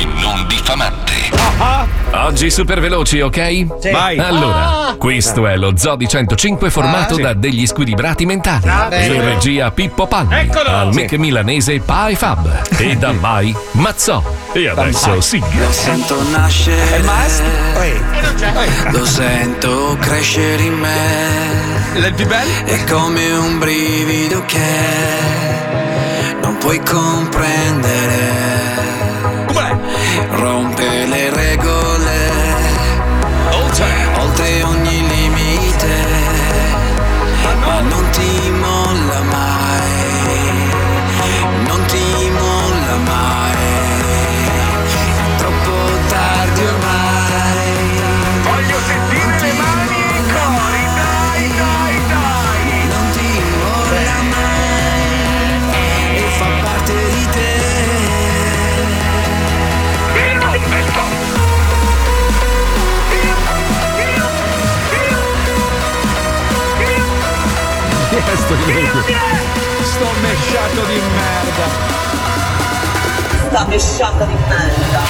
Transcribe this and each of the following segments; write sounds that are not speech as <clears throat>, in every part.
e non diffamante. Oggi super veloci, ok? Sì. Vai. Allora, questo è lo Zodi 105 formato Ah, sì. da degli squilibrati mentali. In regia Pippo Palmi. Eccolo. Al Sì. mic milanese Pai Fab. <laughs> E da Mai Mazzò. E adesso sigla. Lo sento nascere. Lo sento crescere in me. È come un brivido che non puoi comprendere. Sto, sto mesciato di merda. Sta mesciata di merda.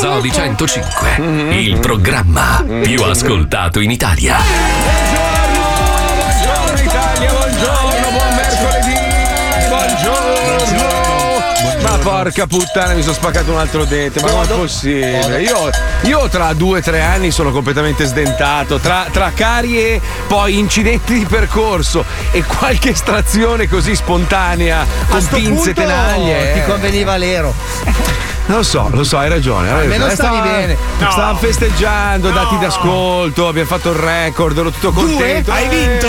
Zodi 105. Il programma più ascoltato in Italia. Buongiorno Italia, buongiorno, buon mercoledì, buongiorno. Ma porca puttana, mi sono spaccato un altro dente, ma com'è possibile? Io, io tra due o tre anni sono completamente sdentato, tra, tra carie, poi incidenti di percorso e qualche estrazione così spontanea con sto pinze punto tenaglie. Ti eh. conveniva l'ero. Lo so, lo so, hai ragione. hai Almeno stavi Stava- bene. No. Stavamo festeggiando, dati d'ascolto, abbiamo fatto il record, ero tutto Due? contento. Hai vinto?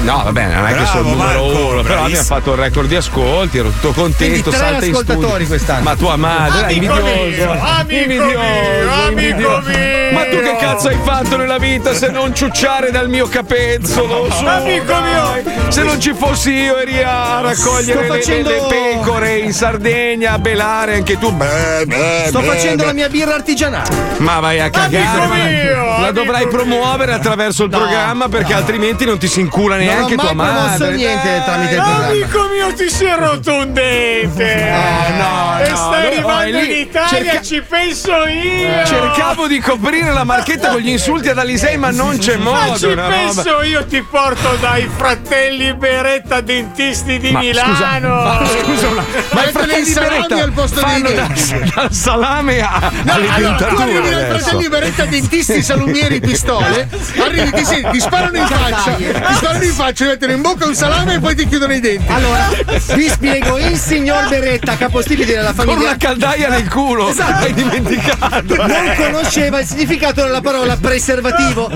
No, va bene, non è che sono il numero Marco, uno, però bravissimo. abbiamo fatto il record di ascolti, ero tutto Quindi contento. tre salta in ascoltatori quest'anno. Ma tua madre, Amico invidioso. mio, amico invidioso, mio, amico mio. Ma tu che cazzo hai fatto nella vita se non ciucciare dal mio capezzolo? Su, Amico mio. dai. Se non ci fossi io eri a raccogliere Sto le- facendo- le, pecore in Sardegna, a belare anche tu. Beh, beh, Sto beh, facendo la mia birra artigianale. Ma vai a cagare. Amico mio, la dovrai promuovere attraverso il No, programma perché altrimenti non ti si incula Non ho neanche mai tua promosso madre. niente tramite il programma. Amico mio, ti si è rotto un dente. no, e no, stai no, arrivando in Italia, Cerca- ci penso io. Cercavo di coprire la marchetta con gli insulti ad Alisei, ma non c'è Ma modo. ci una penso roba. io, ti porto dai fratelli Beretta dentisti di Ma Milano. scusa, ma scusa, ma, ma i fratelli i salami Beretta al posto dei fanno denti. dal, dal salame a, No, alle allora, tu arrivi dentature dai adesso. fratelli Beretta dentisti, salumieri, pistole, <laughs> arrivi, ti, ti sparano in faccia, ti sparano in faccia, ti mettono in bocca un salame e poi ti chiudono i denti. Allora, vi spiego, il signor Beretta, capostipite della Con famiglia. una caldaia nel culo, Esatto. hai dimenticato. Non conosceva il significato della parola preservativo,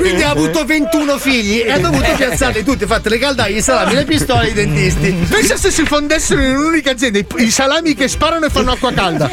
quindi ha avuto 21 figli e ha dovuto piazzarli tutti. Fate le caldaie, i salami, le pistole e i dentisti. Pensa se si fondessero in un'unica azienda, i, salami che sparano e fanno acqua calda.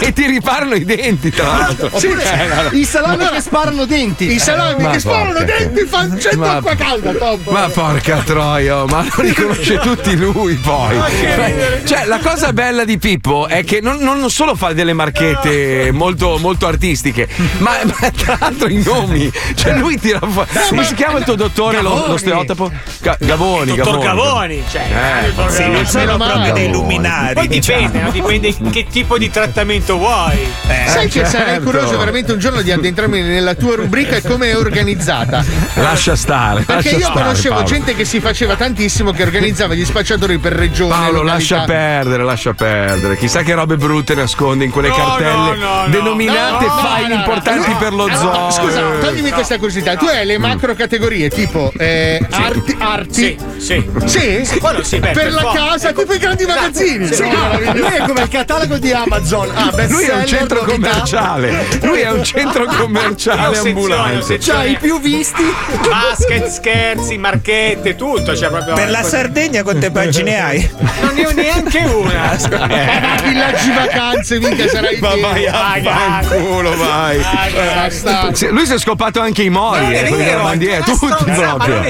e ti riparano i denti, tra l'altro. Sì, Eh, no, no. I salami che sparano denti. I salami Ma che sparano porca. denti fanno 100 Ma- acqua calda, top. Ma porca troia, oh, ma lo riconosce <laughs> tutti lui poi. Beh, Cioè, la cosa bella di Pippo è che non, non solo fa delle marchette <laughs> molto, molto artistiche, ma, ma tra l'altro i nomi. Cioè, lui tira fuori. Come si chiama il tuo dottore, lo, lo Gavoni. osteotopo? Ga- Gavoni, Dottor Gavoni. Gavoni, cioè, Eh, dottor Sì, Gavoni. non sono proprio dei Gavoni. luminari. Poi dipende, diciamo. no? dipende <laughs> che tipo di trattamento vuoi. poi. Sai che sarei certo. curioso veramente un giorno di addentrarmi nella tua rubrica e come è organizzata. <laughs> Lascia stare. Perché lascia io stare, conoscevo Paolo. gente che si faceva tantissimo, che organizzava gli spacciatori per regione. Paolo, località. lascia perdere, lascia perdere. Chissà che robe brutte nasconde in quelle No, cartelle no, no, no. denominate No, no, file importanti No, per lo no, zoo. Scusa, toglimi questa curiosità. Tu hai le macro categorie tipo eh, arti, arti. Sì, sì. Sì? quello sì, beh, per per la casa, tipo i grandi magazzini. Sì, lui è come il catalogo di Amazon. Ah, Lui è un centro commerciale. Lui è un centro <laughs> commerciale ambulante. C'ha i più visti. Basket, scherzi, marchette, tutto. Cioè proprio Per la Sardegna quante pagine <laughs> hai? Non ne ho neanche una. Villaggi vacanze, mica sarai Ma vai a fanculo, <laughs> vai. Basta. Sì, Lui si è scopato anche i mori, eh, con tutti ma proprio.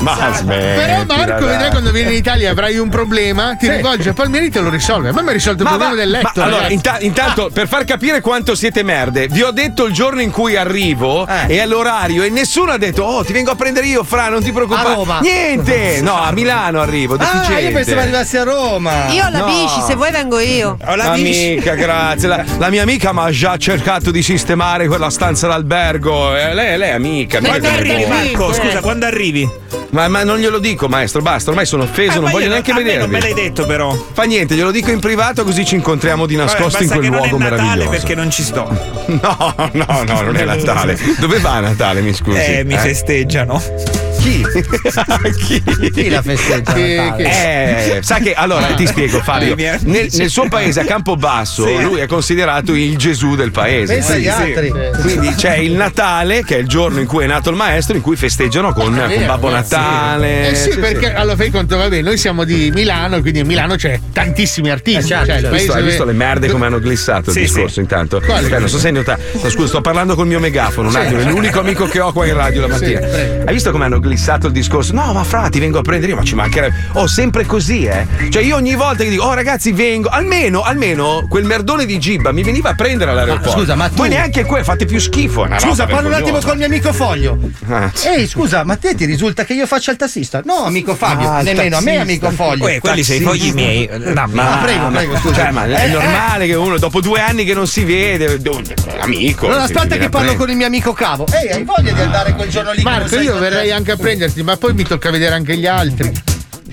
Ma Però Marco, vedrai quando vieni in Italia avrai un problema, ti rivolgi a Palmieri e te lo risolve. A me mi ha risolto il Ma problema va- del letto. ma allora, inta- intanto, per far capire quanto siete merde, vi ho detto il giorno in cui arrivo Eh. e all'orario e nessuno ha detto, oh, ti vengo a prendere io, Fra, non ti preoccupare. A Roma. Niente! No, a Milano arrivo, Ah, deficiente. io pensavo arrivassi a Roma. Io ho la No. bici, se vuoi vengo io. Ho la bici. Amica, grazie. La, la mia amica mi ha già cercato di sistemare quella stanza d'albergo. Eh, lei, lei è amica. mica Quando che- arrivi, Marco? eh. Scusa, quando arrivi? Ma, ma non glielo dico, maestro, basta, ormai sono offeso, Eh, non ma voglio io- neanche a me vedervi. Non me l'hai detto, però. Fa niente, glielo dico in privato così ci incontriamo di nascosto Vabbè, in basta quel che luogo non è Natale meraviglioso. perché non ci sto. <laughs> No, no, no, non è <laughs> Natale. Dove va Natale, mi scusi? Eh, mi festeggiano. Chi? <laughs> Chi? Chi la festeggia? Che- Natale? Eh, sa che allora ti spiego Fabio. Eh, Nel, nel suo paese a Campobasso Sì. lui è considerato il Gesù del paese. Pensa agli altri. Quindi c'è il Natale, che è il giorno in cui è nato il maestro, in cui festeggiano con, con Babbo Natale. Eh sì, perché allora fai conto, vabbè, noi siamo di Milano, quindi a Milano c'è tantissimi artisti. Eh, certo, cioè, certo. Hai visto, hai visto le merde come hanno glissato il discorso intanto? Aspetta, non so se hai notato. No, scusa, sto parlando col mio megafono un attimo, è l'unico amico che ho qua in radio la mattina. Hai visto come hanno glissato il discorso? No, ma fra, ti vengo a prendere io, ma ci mancherebbe. Oh, sempre così, eh. Cioè, io ogni volta che dico, oh ragazzi, vengo, almeno, almeno quel merdone di Gibba mi veniva a prendere all'aeroporto. Ma scusa, ma tu- Voi neanche quel fate più schifo. Scusa, parlo un attimo col mio amico Foglio. Ah, Ehi, scusa, ma a te ti risulta che io faccia il tassista? No, amico Fabio, Ah, nemmeno a me, tassista. amico Foglio. Uè, quelli sei i fogli miei. No, Ma prego, prego, scusa. Cioè, ma è normale che uno dopo due anni che non si vede, amico. Allora aspetta che parlo prendere. con il mio amico Cavo. Ehi, hai voglia di andare quel giorno lì? Marco, io verrei anche a prenderti, ma poi mi tocca vedere anche gli altri.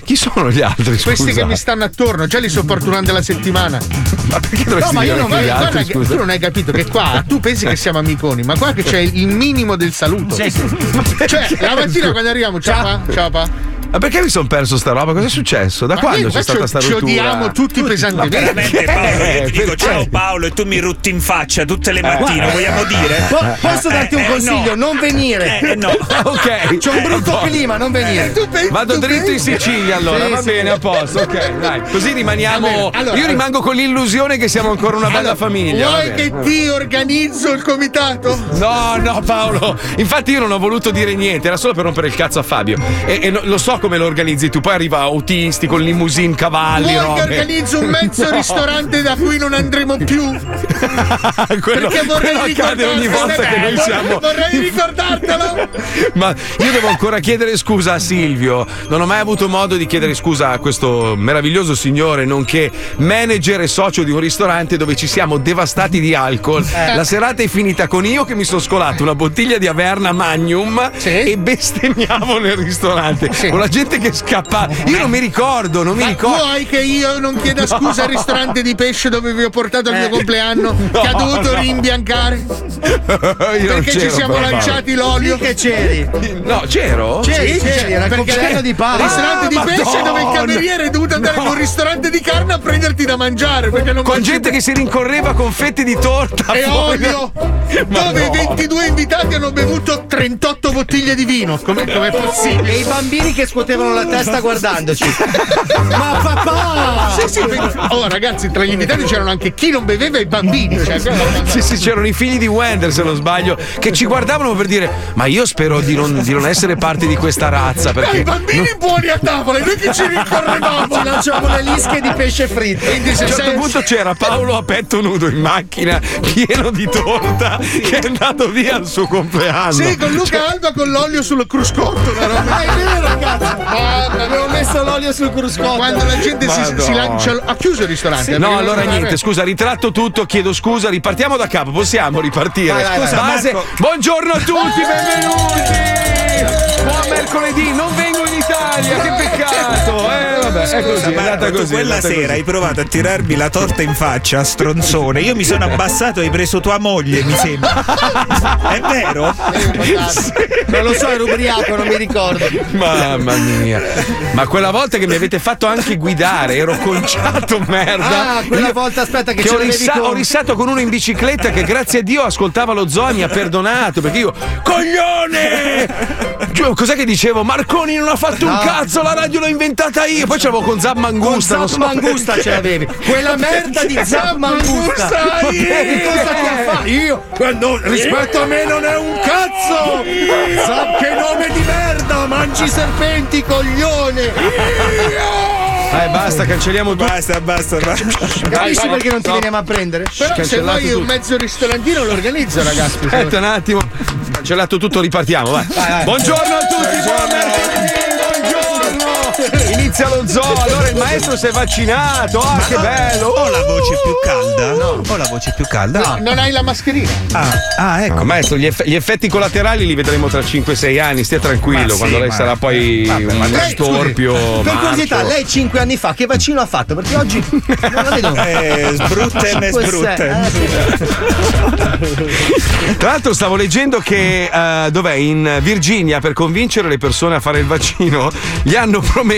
Chi sono gli altri? Questi che scusa? mi stanno attorno, già li sopporto durante la settimana. Ma perché dovresti No, ma io non gli guarda, altri, che- scusa? tu non hai capito che qua tu pensi che siamo amiconi, ma qua che c'è il minimo del saluto. Cioè, la mattina quando arriviamo, ciao pa, ciao pa. Ma perché mi sono perso sta roba? Cosa è successo? Da Ma quando c'è stata ci- sta Ci rottura? odiamo tutti pesantemente. Veramente Paolo, io Eh, ti dico perché? ciao Paolo e tu mi rutti in faccia tutte le mattine, vogliamo dire? Po- posso darti un Eh, eh, consiglio? no. Non venire. Eh, no. <laughs> Ok. C'è un brutto clima, non venire. Tu pensi- Vado tu dritto in Sicilia allora, Sì, va sì. bene, a posto, ok, dai. Così rimaniamo. Allora, io rimango con l'illusione che siamo ancora una bella famiglia. va Vuoi che ti organizzo il comitato? No, no, Paolo. Infatti, io non ho voluto dire niente, era solo per rompere il cazzo a Fabio. E, e lo so come lo organizzi tu. Poi arriva autisti con limousine, cavalli, Vuoi che robe. organizzo un mezzo <laughs> ristorante da cui non andremo più? <laughs> quello, Perché vorrei accade ogni volta che noi siamo. Vorrei ricordartelo. <laughs> Ma io devo ancora chiedere scusa a Silvio. Non ho mai avuto modo di chiedere scusa a questo meraviglioso signore, nonché manager e socio di un ristorante dove ci siamo devastati di alcol. Eh. La serata è finita con io che mi sono scolato una bottiglia di Averna Magnum Sì. e bestemmiavo nel ristorante. Sì. Con la gente che scappa. Io non mi ricordo, non mi Ma ricordo. vuoi che io non chieda scusa al ristorante di pesce dove vi ho portato il mio compleanno? che ha dovuto no. rimbiancare? <laughs> Perché ci siamo lanciati l'olio? Che c'eri? No, c'ero? C'eri, c'eri, era il perché- compleanno di Paolo. ristorante di Ah, pesce Madonna! dove il cameriere è dovuto andare in un ristorante di carne a prenderti da mangiare perché non Con mangi gente che si rincorreva con fette di torta. e olio dove no. 22 invitati hanno bevuto 38 bottiglie di vino come com'è possibile? E i bambini che scuotevano la testa guardandoci. <laughs> Ma papà! Sì, sì, oh ragazzi, tra gli invitati c'erano anche chi non beveva e i bambini. Cioè, <laughs> Sì, sì, c'erano i figli di Wender, se non sbaglio, che ci guardavano per dire: Ma io spero di non, di non essere parte di questa razza. Perché i bambini buoni a tavola, e noi che ci rincorrevamo. Ci lanciamo le lische di pesce fritto. Quindi a un se certo sei punto c'era Paolo a petto nudo in macchina, pieno di torta, che è andato via al suo compleanno. Sì, con Luca Alba con l'olio sul cruscotto, roba. È vero, cazzo! Avevo messo l'olio sul cruscotto. Quando la gente si, si lancia. Ha chiuso il ristorante? No, allora niente, scusa, ritratto tutto, chiedo scusa, ripartiamo da capo, possiamo ripartire. Vai, vai, vai. Scusa, Base, Marco. buongiorno a tutti, benvenuti! Buon mercoledì, non vengo in Italia, che peccato! Eh, vabbè, è così, è andata tu così. quella sera così. hai provato a tirarmi la torta in faccia, stronzone. Io mi sono abbassato e hai preso tua moglie, mi sembra. È vero? Non lo so, ero ubriaco, non mi ricordo. Mamma mia, ma quella volta che mi avete fatto anche guidare, ero conciato, merda. Ah, quella Io- volta, aspetta, che, che ce ho, rissa- con- ho rissato con uno in bicicletta che grazie a Dio ascoltava lo zoo e mi ha perdonato perché io coglione cos'è che dicevo Marconi non ha fatto un No. cazzo la radio l'ho inventata io poi c'avevo con Zab Mangusta Con Zap so Mangusta ce l'avevi. Quella <laughs> merda di Zap Mangusta. Cosa ti ha fatto? Io? Quando rispetto a me non è un cazzo! Zap che nome di merda! Mangi serpenti, coglione! Eh basta cancelliamo tutto Basta, basta, basta. Capisci perché non ti veniamo a prendere? Però se vuoi un mezzo ristorantino lo organizzo, ragazzi. aspetta un attimo cancellato tutto ripartiamo vai. buongiorno a tutti buon mercoledì buongiorno inizia lo zoo allora il maestro si è vaccinato ah che bello Ho la voce più calda? No. Ho la voce più calda? Non hai la mascherina. Ah, ah, ecco. No, maestro, gli, eff- gli effetti collaterali li vedremo tra 5-6 anni, stia tranquillo, Ma sì, quando lei ma- sarà poi Vabbè, ma un lei- storpio. Per marcio. curiosità, lei 5 anni fa che vaccino ha fatto? Perché oggi non la vedo. <laughs> Eh, sbrutten e Cinque, sbrutten. sei. Eh, sì. <laughs> Tra l'altro stavo leggendo che eh, dov'è in Virginia per convincere le persone a fare il vaccino gli hanno promesso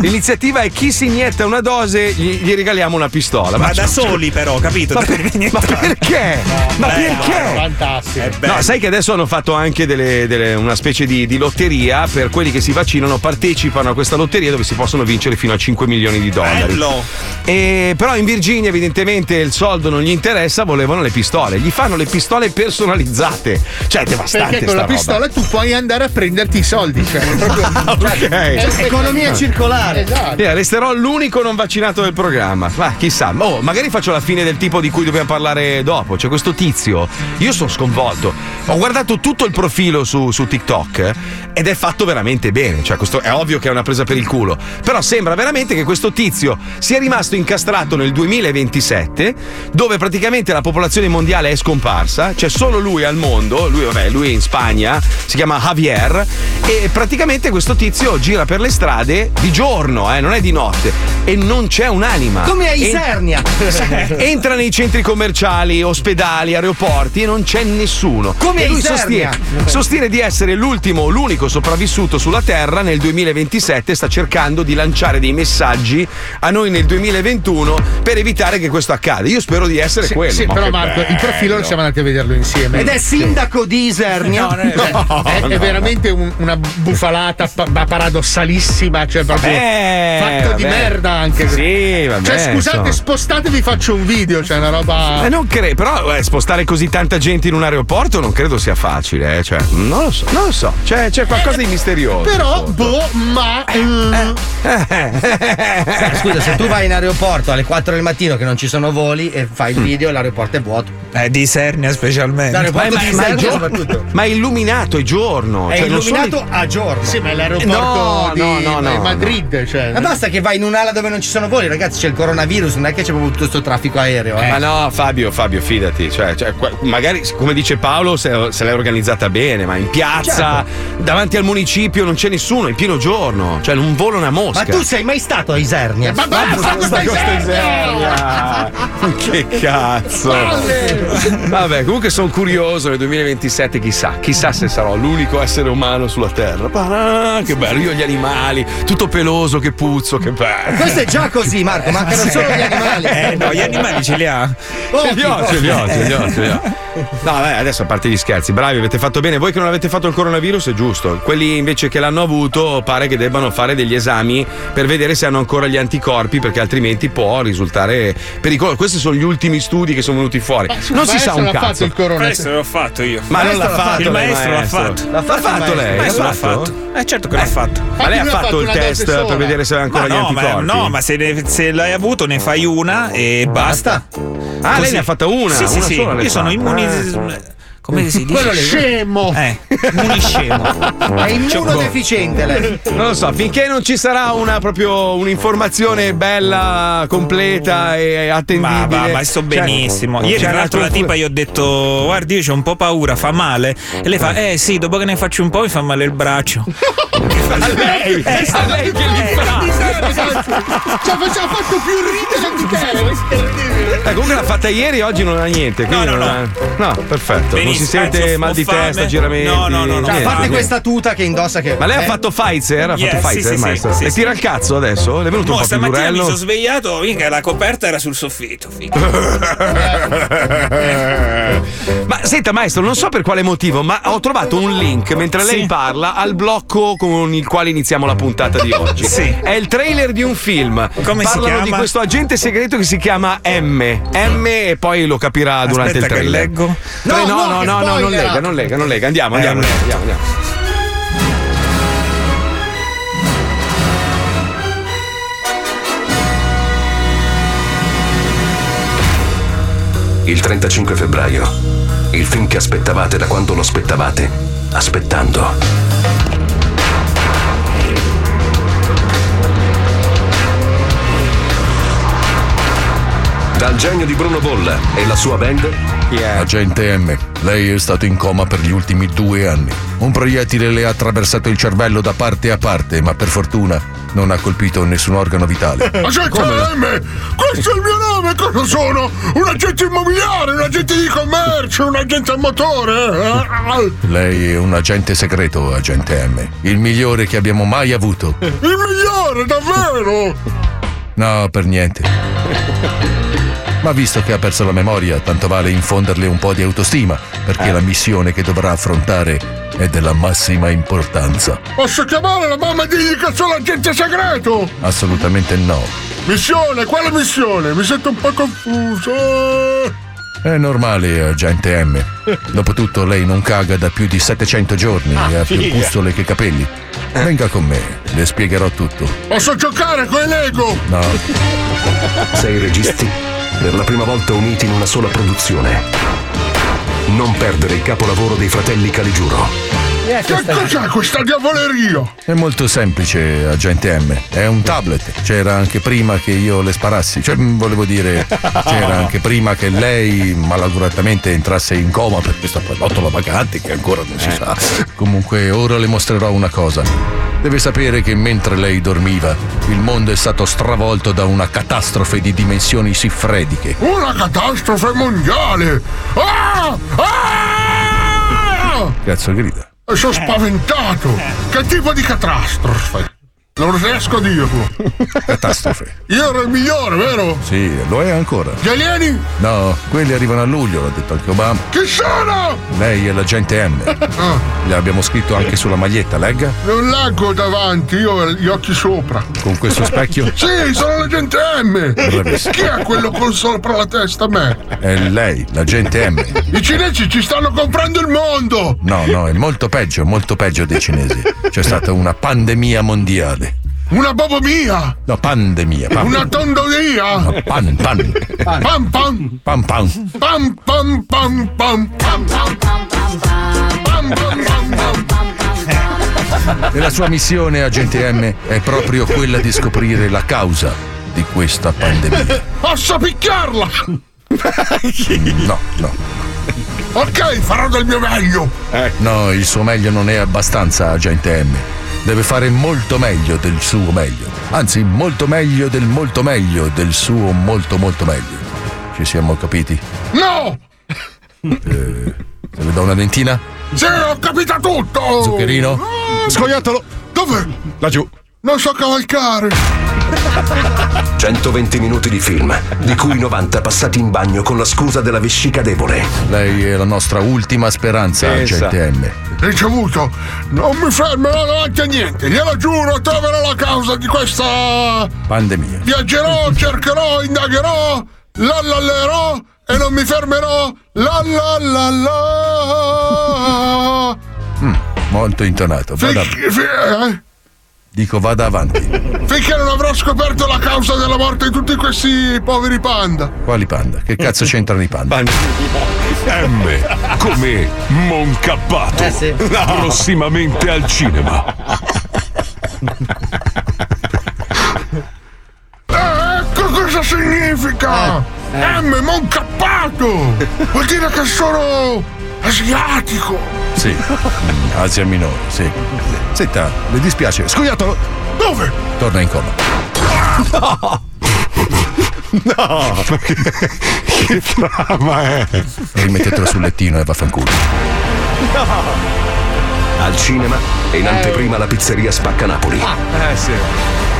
l'iniziativa è chi si inietta una dose gli, gli regaliamo una pistola. Ma da cioè, soli però, capito? ma, Da per- ma perché? ma bello, perché? Fantastico. È bello. No, sai che adesso hanno fatto anche delle- delle- una specie di, di lotteria per quelli che si vaccinano, partecipano a questa lotteria dove si possono vincere fino a 5 milioni di dollari. Bello. E però in Virginia evidentemente il soldo non gli interessa, volevano le pistole. Gli fanno le pistole personalizzate. Cioè, è devastante Perché con sta la pistola tu puoi andare a prenderti i soldi. Cioè, <laughs> proprio... roba. Ok. Economia circolare. Esatto. Via, resterò l'unico non vaccinato del programma. Ma chissà, oh, magari faccio la fine del tipo di cui dobbiamo parlare dopo. C'è questo tizio. Io sono sconvolto. Ho guardato tutto il profilo su, su TikTok eh, ed è fatto veramente bene. Cioè, questo è ovvio che è una presa per il culo. Però sembra veramente che questo tizio sia rimasto incastrato nel 2027, dove praticamente la popolazione mondiale è scomparsa. C'è solo lui al mondo. Lui, vabbè, lui è in Spagna, si chiama Javier. E praticamente questo tizio gira per le strade di giorno, eh, non è di notte. E non c'è un'anima. Come a En- Isernia. <laughs> Entra nei centri commerciali, ospedali, aeroporti e non c'è nessuno. Come e lui Isernia. sostiene, sostiene di essere l'ultimo, l'unico sopravvissuto sulla Terra nel 2027. Sta cercando di lanciare dei messaggi a noi nel 2021 per evitare che questo accada. Io spero di essere Sì, quello. sì, Ma però Marco, il profilo bello. siamo andati a vederlo insieme. Ed è sindaco di Isernia. Cioè, è, <laughs> è no. veramente un- una bufalata pa- ma paradossalissima, cioè proprio Vabbè, fatto di vabbè. merda anche. Sì, vabbè. Cioè, scusate, insomma. spostatevi, faccio un video, cioè una roba. Eh, non credo, però eh, spostare così tanta gente in un aeroporto non credo sia facile, eh, cioè, non lo so, non lo so, c'è, c'è qualcosa di misterioso. Però, boh, ma. eh, Beh, scusa, se tu vai in aeroporto alle 4 del mattino che non ci sono voli e fai il video, l'aeroporto è vuoto. Eh, di Sernia specialmente. L'aeroporto Ma- di ma- giorno- soprattutto. Ma è illuminato, è giorno. È cioè, non sono illuminato a giorno. Sì, ma è l'aeroporto No, di no, no, no, di Madrid, cioè. Ma basta che vai in un'ala dove non ci sono voli, ragazzi, c'è il coronavirus, non è che c'è proprio tutto questo traffico aereo. Eh. Ma no, Fabio, Fabio, fidati. Cioè, cioè, magari, come dice Paolo, se, se l'hai organizzata bene, ma in piazza, davanti al municipio, non c'è nessuno, è pieno giorno. Cioè, non vola una mosca. Ma tu sei mai stato a Isernia? Ma basta, questa Isernia! che cazzo! Vabbè, comunque sono curioso nel 2027, chissà, chissà se sarò l'unico essere umano sulla Terra. Ma, che bello, io gli animali, tutto peloso, che puzzo, che bello. Questo è già così, Marco, mancano solo gli animali. Eh, no, gli animali ce li ha. Ce li ho, ce li ho, ce li ho, ce li ho. No, vabbè, adesso a parte gli scherzi, bravi, avete fatto bene. Voi che non avete fatto il coronavirus è giusto. Quelli invece che l'hanno avuto pare che debbano fare degli esami per vedere se hanno ancora gli anticorpi, perché altrimenti può risultare pericoloso. Questi sono gli ultimi studi che sono venuti fuori. non si sa un l'ha fatto cazzo. il corona. Questo l'ho fatto io. Ma non l'ha maestro l'ha fatto, Il maestro l'ha fatto. L'ha fatto, lei? Il maestro L'ha fatto. Eh, certo che l'ha fatto. Ma lei ha fatto fatto il test sola. per vedere se aveva ancora Ma gli no, ma, anticorpi? no, ma se, ne- se l'hai avuto ne fai una e basta. Ah, lei Così. ne ha fatta una. Sì, sì, una sì. ne Io sono fa. immunizzato. Come si dice? Quello. Scemo! Eh, uniscemo. <laughs> È immunodeficiente lei. Non lo so, finché non ci sarà una proprio un'informazione bella, completa e attendibile. Ma, va, ma sto Cioè, benissimo. Ieri, tra l'altro, la tipa gli ho detto: Guardi, io c'ho un po' paura, fa male. E lei fa: Eh sì, dopo che ne faccio un po' mi fa male il braccio. <laughs> A lei, a lei che gli fa. Cioè, faceva fatto più ridere di te! Eh, comunque l'ha fatta ieri, oggi non ha niente. no, non no. ha- No, perfetto. non si Benissimo, sente ho- mal di fame. testa, giramenti. No, no, no, no. Cioè, a parte questa tuta che indossa che. Ma lei ha eh, fatto Pfizer? Ha Yeah, fatto sì, Pfizer, sì, maestro? sì, e sì, tira il cazzo adesso? Le è venuto Mo, un po' più stamattina mi durello? sono svegliato, minchia, la coperta era sul soffitto. <laughs> Ma senta, maestro, non so per quale motivo, ma ho trovato un link mentre lei Sì. parla al blocco con il quale iniziamo la puntata di oggi. <laughs> Sì. È il trailer di un film. Come si Parlano di questo agente segreto che si chiama M. M e poi lo capirà durante il Aspetta che trailer. leggo. No, No, no, no, no, non lega, non lega, non lega. Andiamo, Eh, andiamo, vabbè. andiamo, andiamo. Il 35 febbraio. Il film che aspettavate da quando lo aspettavate. Aspettando. Dal genio di Bruno Bolla e la sua band Agente M, lei è stato in coma per gli ultimi due anni. Un proiettile le ha attraversato il cervello da parte a parte, ma per fortuna non ha colpito nessun organo vitale. <laughs> Agente M! Questo è il mio nome! Cosa sono? Un agente immobiliare, un agente di commercio, un agente a motore? eh? Lei è un agente segreto, agente M. Il migliore che abbiamo mai avuto. Il migliore, davvero! No, per niente. <laughs> Ma visto che ha perso la memoria, tanto vale infonderle un po' di autostima, perché la missione che dovrà affrontare è della massima importanza. Posso chiamare la mamma e dirgli che sono agente segreto? Assolutamente no. Missione, quale missione? Mi sento un po' confuso. È normale, agente M. Dopotutto lei non caga da più di 700 giorni e ha più pustole che capelli. Venga con me, le spiegherò tutto. Posso giocare con i Lego? No, <laughs> sei registi per la prima volta uniti in una sola produzione. Non perdere il capolavoro dei fratelli Caligiuro. Che cos'è questa diavoleria? è molto semplice, agente M. È un tablet. C'era anche prima che io le sparassi. Cioè, mm, volevo dire, c'era anche prima che lei malauguratamente entrasse in coma per questa pallottola vagante che ancora non si sa. Comunque, ora le mostrerò una cosa. Deve sapere che mentre lei dormiva, il mondo è stato stravolto da una catastrofe di dimensioni siffrediche. Una catastrofe mondiale! Ah! Ah! Cazzo grida. Sono spaventato! Che tipo di catastrofe? Non riesco a dirlo. <laughs> Catastrofe. Io ero il migliore, vero? Sì, lo è ancora. Gli alieni? No, quelli arrivano a luglio, l'ha detto anche Obama. Chi sono? Lei è l'agente M. <laughs> Ah, Le abbiamo scritto anche sulla maglietta, legga? non leggo davanti, io ho gli occhi sopra. Con questo <laughs> specchio? Sì, sono l'agente M! Bravissimo. Chi è quello con sopra la testa? Me? È lei, l'agente M. I cinesi ci stanno comprando il mondo! No, no, è molto peggio, molto peggio dei cinesi. C'è stata una pandemia mondiale. Una bobomia! No, pandemia. Pam, Una tondolia! no, pan, pan. Pam pam! Pam, pam. Pam pam pam pam! Pam pam pam pam pam! E la sua missione, agente M, è proprio quella di scoprire la causa di questa pandemia. Posso picchiarla! No, no. Ok, farò del mio meglio! No, il suo meglio non è abbastanza, agente M. Deve fare molto meglio del suo meglio. Anzi, molto meglio del molto meglio del suo molto molto meglio. Ci siamo capiti? No! Se le do una dentina? Sì, ho capito tutto! Zuccherino? Scoiattolo! Dov'è? Laggiù. Non so cavalcare! 120 minuti di film, di cui 90 passati in bagno con la scusa della vescica debole. Lei è la nostra ultima speranza, Pensa. agente M. Ricevuto! Non mi fermerò davanti a niente! Glielo giuro, troverò la causa di questa... Pandemia. Viaggerò, <laughs> cercherò, indagherò, lallallerò e non mi fermerò! La la la la! Molto intonato. Finché, fi- eh? Dico vada avanti. Finché non avrò scoperto la causa della morte di tutti questi poveri panda! Quali panda? Che cazzo c'entrano i panda? M come Moncappato. Eh sì. No. Prossimamente al cinema. Ecco cosa significa! M moncappato! Vuol dire che sono asiatico! Sì, mm, Asia minore, sì. Senta, le dispiace. Scoiattolo! Dove? Torna in coma. No! No! <laughs> che, che trama è? Rimettetelo sul lettino e vaffanculo. Al cinema e in anteprima la pizzeria Spacca Napoli. Eh sì.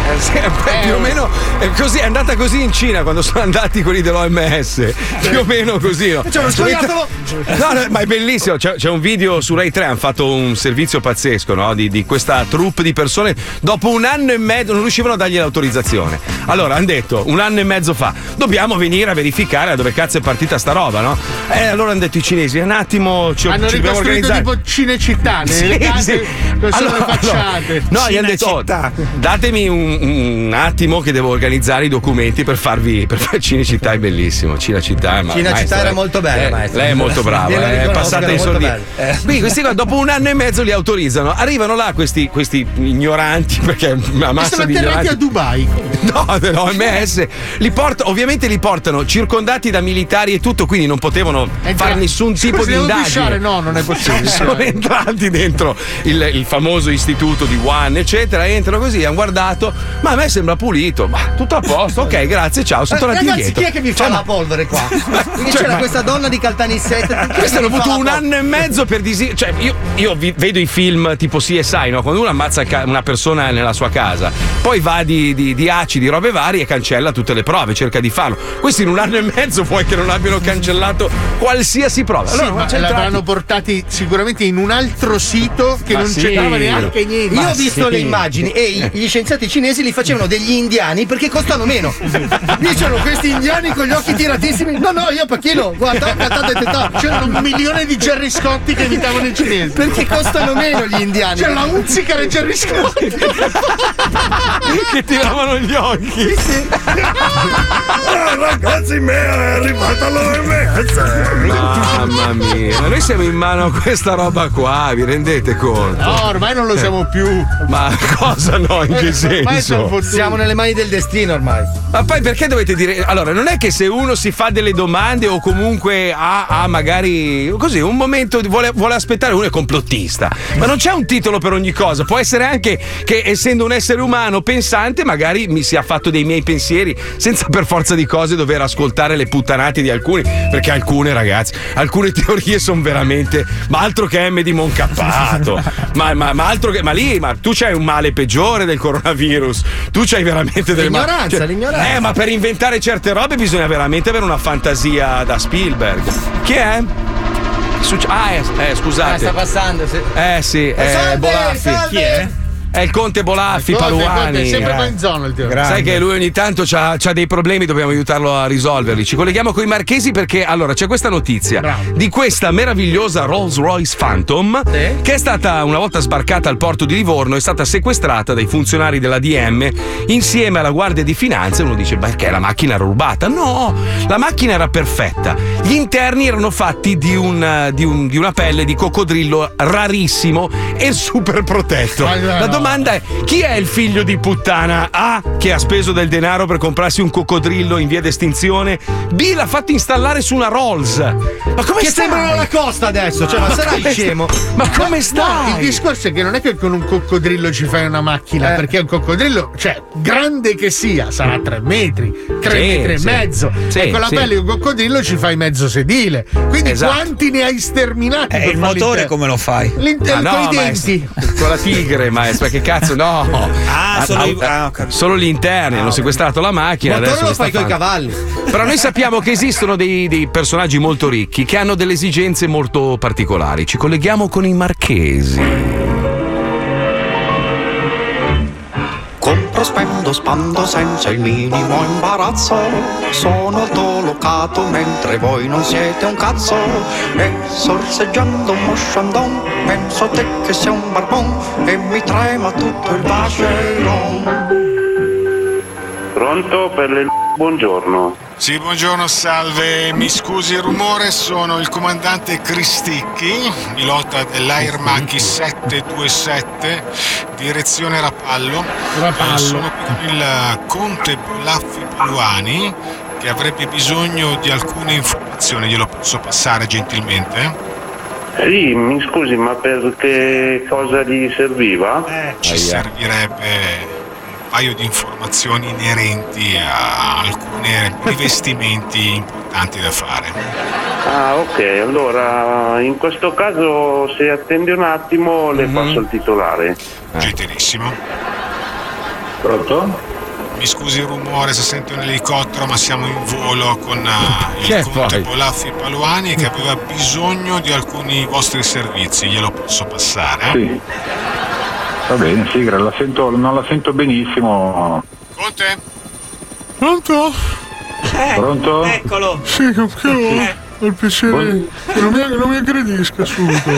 Eh, <laughs> beh, più o meno è così, è andata così in Cina quando sono andati quelli dell'OMS. Più o meno così. No? Uno scoiattolo! <laughs> No, no, ma è bellissimo. C'è, c'è un video su Rai 3, hanno fatto un servizio pazzesco no? di, di questa troupe di persone. Dopo un anno e mezzo non riuscivano a dargli l'autorizzazione. Allora hanno detto un anno e mezzo fa: dobbiamo venire a verificare da dove cazzo è partita sta roba, no? E allora hanno detto i cinesi: un attimo, ci, Hanno ci dobbiamo ricostruito organizzare. tipo Cinecittà, nelle Sì, case sì. Allora, facciate. No, gli hanno detto: oh, datemi un, un attimo che devo organizzare i documenti per farvi. Per fare Cinecittà è bellissimo. Cinecittà, ma- Cinecittà maestra, era eh. molto bella, Eh, maestra. Lei è molto <laughs> brava, eh, è passata in sordina. Eh. Quindi questi qua dopo un anno e mezzo li autorizzano. Arrivano là questi, questi ignoranti, <laughs> perché una massa sono di ignoranti. a Dubai. No, <laughs> dell'OMS. Li porta, ovviamente li portano circondati da militari e tutto, quindi non potevano fare nessun tipo Scusi, di indagine. No, non è possibile. Sono entrati dentro il, il famoso istituto di Wuhan, eccetera. Entrano così, hanno guardato. Ma a me sembra pulito. Ma tutto a posto, ok, <laughs> grazie, ciao. Sono Eh, tornati Ragazzi, indietro. chi è che mi fa Cioè, la polvere qua? <laughs> Quindi Cioè, c'era ma- questa donna di Caltanissette. Questi hanno avuto un anno e mezzo per disi- Cioè, io, io vi- vedo i film tipo CSI, no? Quando uno ammazza ca- una persona nella sua casa, poi va di, di, di acidi, robe varie e cancella tutte le prove, cerca di farlo. Questi in un anno e mezzo vuoi che non abbiano cancellato qualsiasi prova. Sì, Allora, ma c'entrati- l'avranno portati sicuramente in un altro sito che Ma non sì. c'entrava neanche niente. Io Ma ho visto sì. le immagini e gli scienziati cinesi li facevano degli indiani perché costano meno. <laughs> Dicevano questi indiani con gli occhi tiratissimi. No, no, io pacchino, guarda, guardate. C'erano un milione di Gerry Scotti che imitavano i cinesi. Perché costano meno gli indiani. C'è la Unzica e Gerry Scotti. <laughs> che tiravano gli occhi. ragazzi, mi è arrivata l'OMS! Mamma mia, ma noi siamo in mano a questa roba qua, vi rendete conto? No, ormai non lo siamo più. Ma cosa no? In che Ormai siamo senso? Siamo nelle mani del destino ormai. Ma poi perché dovete dire. Allora, non è che se uno si fa delle domande o comunque ha, ha magari così un momento vuole, vuole aspettare, uno è complottista. Ma non c'è un titolo per ogni cosa. Può essere anche che, essendo un essere umano pensante, magari mi sia fatto dei miei pensieri senza per forza di cose dover ascoltare le puttanate di alcuni. Perché alcune, ragazzi, alcune <laughs> teorie sono veramente. Ma altro che M di Moncappato. ma, ma- ma altro che. Ma lì, ma tu c'hai un male peggiore del coronavirus. Tu c'hai veramente delle ma- L'ignoranza, l'ignoranza. Eh, ma per inventare certe robe bisogna veramente avere una fantasia da Spielberg. Chi è? Succe- ah, eh, eh, Ah, scusate. sta passando, sì. Eh sì, è Salve, Bolaffi. salve. Chi è? È il conte Bolaffi, Conte, Conte, Paluani. è sempre Eh. zona il tio. Sai che lui ogni tanto ha dei problemi, dobbiamo aiutarlo a risolverli. Ci colleghiamo con i marchesi perché allora c'è questa notizia di questa meravigliosa Rolls Royce Phantom che è stata una volta sbarcata al porto di Livorno, è stata sequestrata dai funzionari della DM insieme alla Guardia di Finanza. Uno dice perché la macchina era rubata? No, la macchina era perfetta. Gli interni erano fatti di, un, di, un- di una pelle di coccodrillo rarissimo e <laughs> super protetto. Ma. La domanda è: chi è il figlio di puttana? A. Che ha speso del denaro per comprarsi un coccodrillo in via d'estinzione. B. L'ha fatto installare su una Rolls. Ma come Che stai? sembrano la costa adesso, cioè, ma sarai come scemo. Ma come No, stai? il discorso è che non è che con un coccodrillo ci fai una macchina, Eh. perché un coccodrillo, cioè, grande che sia, sarà 3 metri, 3 Sì, metri e sì. mezzo. Sì, e con la sì. pelle di un coccodrillo ci fai mezzo sedile. Quindi Esatto. quanti ne hai sterminati? E per il motore te? come lo fai? L'inter- Ma con i no, denti. maestro, con la tigre, maestro, <laughs> che cazzo, no. <laughs> Ah, solo i- ah, ho capito. solo gli interni, hanno sequestrato la macchina. Adesso lo fai coi fanno? cavalli. Però noi sappiamo che esistono dei, dei personaggi molto ricchi che hanno delle esigenze molto particolari. Ci colleghiamo con i marchesi. Compro, spendo, spando senza il minimo imbarazzo. Sono autolocato mentre voi non siete un cazzo. E sorseggiando un mosciandon, penso a te che sei un barbon e mi trema tutto il vacheron. Pronto per le buongiorno. Sì, buongiorno, salve. Mi scusi il rumore, sono il comandante Cristicchi, pilota dell'Air Macchi 727, direzione Rapallo. Rapallo. Eh, sono qui con il conte Bolaffi Paluani che avrebbe bisogno di alcune informazioni, glielo posso passare gentilmente? Sì, mi scusi, ma per che cosa gli serviva? Ci servirebbe un paio di informazioni inerenti a alcuni rivestimenti importanti da fare. Ah, ok, allora in questo caso se attende un attimo le passo il titolare. Gentilissimo. Pronto? Mi scusi il rumore se sento un elicottero, ma siamo in volo con eh, Che il conte poi? Bolaffi Paluani che aveva bisogno di alcuni vostri servizi. Glielo posso passare? Sì. Va bene, sì, la sento, non la sento benissimo. Conte? Pronto? Pronto? Eccolo! Sì, che ho ho il piacere. Non mi, non mi aggredisca subito.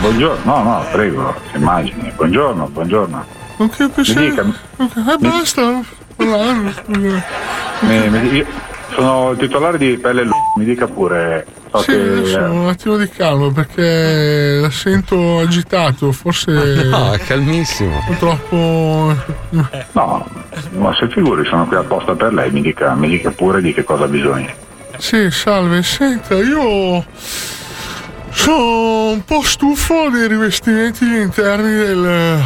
Buongiorno, no, no, prego, immagini. Buongiorno, buongiorno. Non che Mi piacere. dica, Ok, Eh, basta. parlare, scusa. mi- mi- io sono il titolare di Pelle Lu, mi dica pure. So Sì, che adesso un attimo di calma perché la sento agitato, forse. <laughs> No, è calmissimo. Purtroppo. No, ma se figuri sono qui apposta per lei, mi dica, mi dica pure di che cosa ha bisogno. Sì, salve, senta, io sono un po' stufo dei rivestimenti interni del,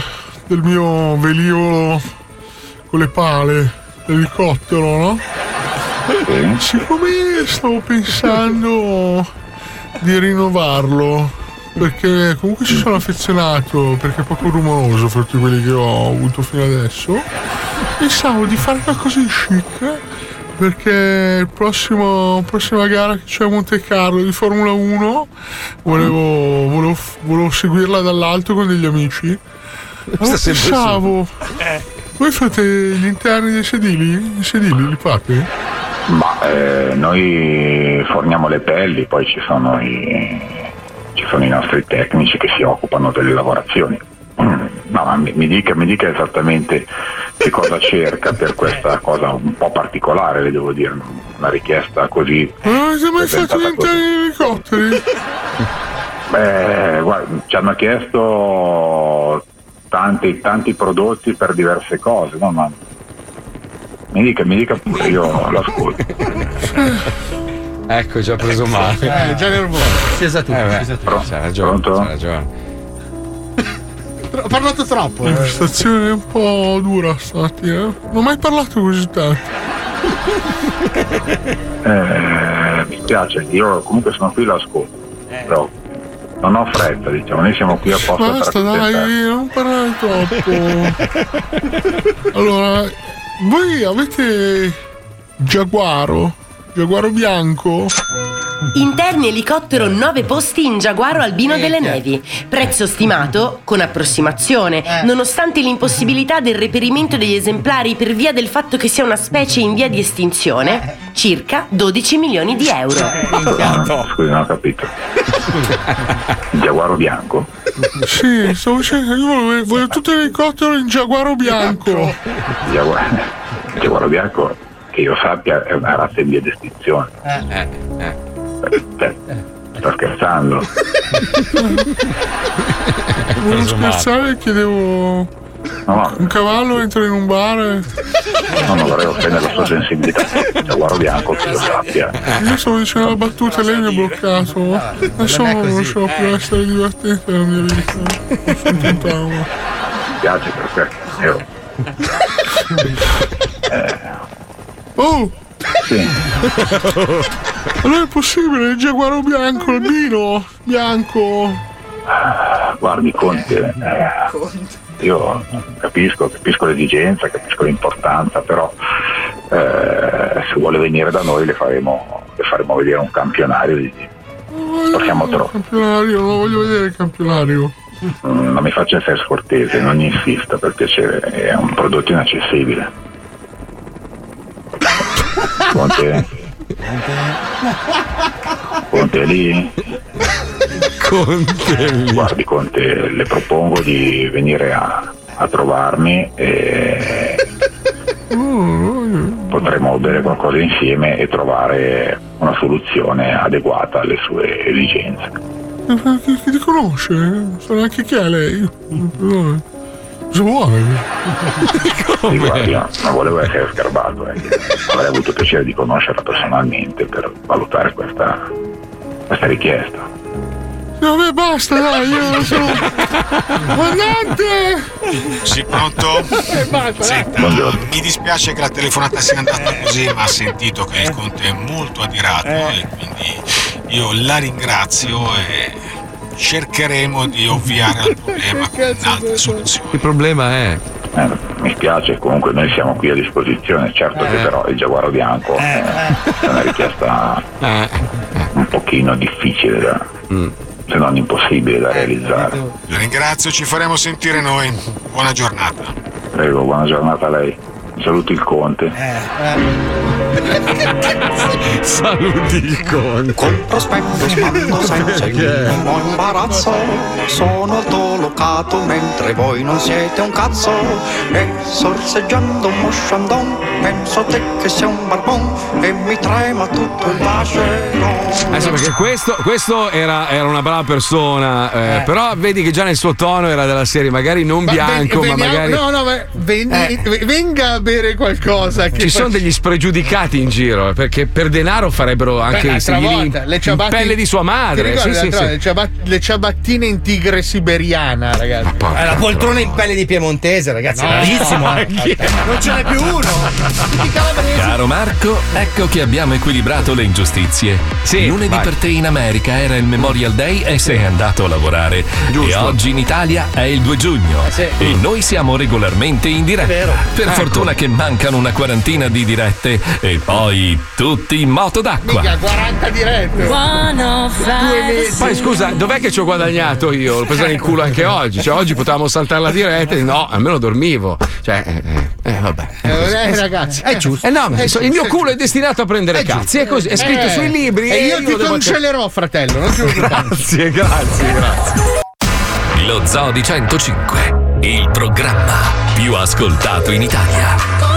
del mio velivolo con le pale, l'elicottero, no? Siccome stavo pensando di rinnovarlo, perché comunque ci sono affezionato, perché è poco rumoroso fra tutti quelli che ho avuto fino adesso, pensavo di fare qualcosa di chic perché il prossimo prossima gara che c'è a Monte Carlo di Formula 1 volevo, volevo, volevo seguirla dall'alto con degli amici. Allora pensavo, voi fate gli interni dei sedili? I sedili li fate? Ma eh, noi forniamo le pelli, poi ci sono i, ci sono i nostri tecnici che si occupano delle lavorazioni. <clears throat> No, ma mi, mi dica, mi dica esattamente che cosa cerca per questa cosa un po' particolare, le devo dire, una richiesta così. Fatto gli presentata interni degli elicotteri? <laughs> Beh, guarda, ci hanno chiesto tanti, tanti prodotti per diverse cose, no? Ma mi dica, mi dica pure, io l'ascolto. <laughs> Ecco, ha preso male. Eh, già nervoso. Si sa tutto, Eh, sa tutto. c'ha ragione, c'ha ragione. Ho parlato troppo. La eh. stazione è un po' dura stamattina. Non ho mai parlato così tanto. <laughs> Eh, mi spiace, io comunque sono qui l'ascolto, però non ho fretta, diciamo, noi siamo qui apposta Basta, dai, non parlare troppo. <laughs> Allora, voi avete Giaguaro? Giaguaro bianco? Interni elicottero 9 posti in Giaguaro Albino delle Nevi. Prezzo stimato con approssimazione, nonostante l'impossibilità del reperimento degli esemplari per via del fatto che sia una specie in via di estinzione, circa 12 milioni di euro. Scusi, non ho capito. Il giaguaro bianco? Sì, stavo dicendo, io volevo, voglio tutto l'elicottero in Giaguaro bianco. Giaguaro, giaguaro bianco, che io sappia, è una razza in via d'estinzione. Eh, sta scherzando? <laughs> Volevo scherzare, chiedevo No, no, un cavallo entra in un bar e... non vorrei offendere la sua sensibilità. Il giaguaro bianco, che io sappia. Io stavo dicendo la battuta e lei mi ha bloccato. Adesso non riuscivo più a essere divertente nella mia vita. Non sono contento. Mi piace per questo. Io- <laughs> Oh! Sì. <laughs> Allora è possibile, il giaguaro bianco, albino, bianco. Guardi Conte, eh, io capisco, capisco l'esigenza, capisco l'importanza, però eh, se vuole venire da noi le faremo, le faremo vedere un campionario di, Possiamo tro- Campionario, non voglio vedere il campionario. Mm, Non mi faccia essere scortese, non insista per piacere, è un prodotto inaccessibile. Conte? Conte lì? Conte lì. Guardi Conte, le propongo di venire a, a trovarmi e potremo bere qualcosa insieme e trovare una soluzione adeguata alle sue esigenze. Ma chi, chi ti conosce? So neanche chi è lei. Cosa vuole? Sì, guardi, io non volevo essere sgarbato, eh. avrei avuto piacere di conoscerla personalmente per valutare questa, questa richiesta. Vabbè, basta, dai, io sono. Comandante! Sì, pronto? Senta, mi dispiace che la telefonata sia andata così, ma ha sentito che il conte è molto adirato e quindi io la ringrazio e cercheremo di ovviare al problema con un'altra soluzione. Il problema è. Eh, mi spiace, comunque noi siamo qui a disposizione, certo che Eh. però il giaguaro bianco eh, è una richiesta un pochino difficile da, se non impossibile da realizzare. La ringrazio, ci faremo sentire noi. Buona giornata. Prego, buona giornata a lei. Saluti il conte. <laughs> Saluti il conte. Col prospetto spando <laughs> senza il minimo imbarazzo Sono dolocato mentre voi non siete un cazzo E sorseggiando un mosciandon Penso a te che sei un barbon E mi trema tutto il vascello Adesso perché questo, questo era, era una brava persona, eh, Eh. però vedi che già nel suo tono era della serie, magari non Ma bianco, ven- ma veniamo- magari. No, no, ma veni- venga bere qualcosa. Che Ci sono degli spregiudicati in giro, eh, perché per denaro farebbero anche Beh, i sedili volta, in, le ciabatte- pelle di sua madre. Sì, sì, sì. le ciabat- le ciabattine in tigre siberiana, ragazzi. Eh, la poltrona in pelle di piemontese, ragazzi, No. <laughs> è rarissimo. eh. Non ce n'è più uno. Caro Marco, ecco che abbiamo equilibrato le ingiustizie. Lunedì vai. per te in America era il Memorial Day e sei andato a lavorare. E oggi in Italia è il 2 giugno. E noi siamo regolarmente in diretta. Per Ecco. fortuna che mancano una quarantina di dirette e poi tutti in moto d'acqua. Mica 40 dirette. Mesi. Poi scusa, dov'è che ci ho guadagnato io? L'ho presa nel culo anche oggi. Cioè, oggi potevamo saltare la diretta. e No, almeno dormivo. Cioè, eh, eh, vabbè. Eh, ragazzi, è giusto. Eh no, È so- il mio giusto. culo è destinato a prendere È cazzi. È così, è scritto Eh, sui libri. E io ti lo devo- cancellerò, fratello. Non ti. Grazie, grazie, grazie. Lo Zoo di 105, il programma più ascoltato in Italia.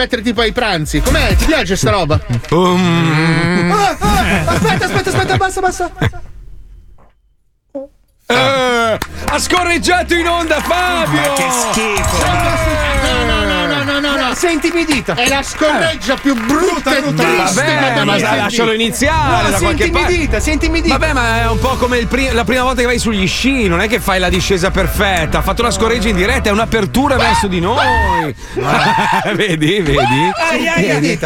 Mettere tipo ai pranzi. Com'è? Ti piace sta roba? Um. Ah, ah, aspetta, aspetta, aspetta, basta, basta. Eh, ha scorreggiato in onda Fabio! Ma che schifo! Sei intimidita. È la scorreggia più brutta e triste Vabbè, ma lascialo iniziare No, da sei intimidita, sei intimidita. Vabbè, ma è un po' come pri- la prima volta che vai sugli sci, non è che fai la discesa perfetta. Ha fatto la scorreggia in diretta, è un'apertura verso di noi. <laughs> vedi, vedi? Ai, ai, ai.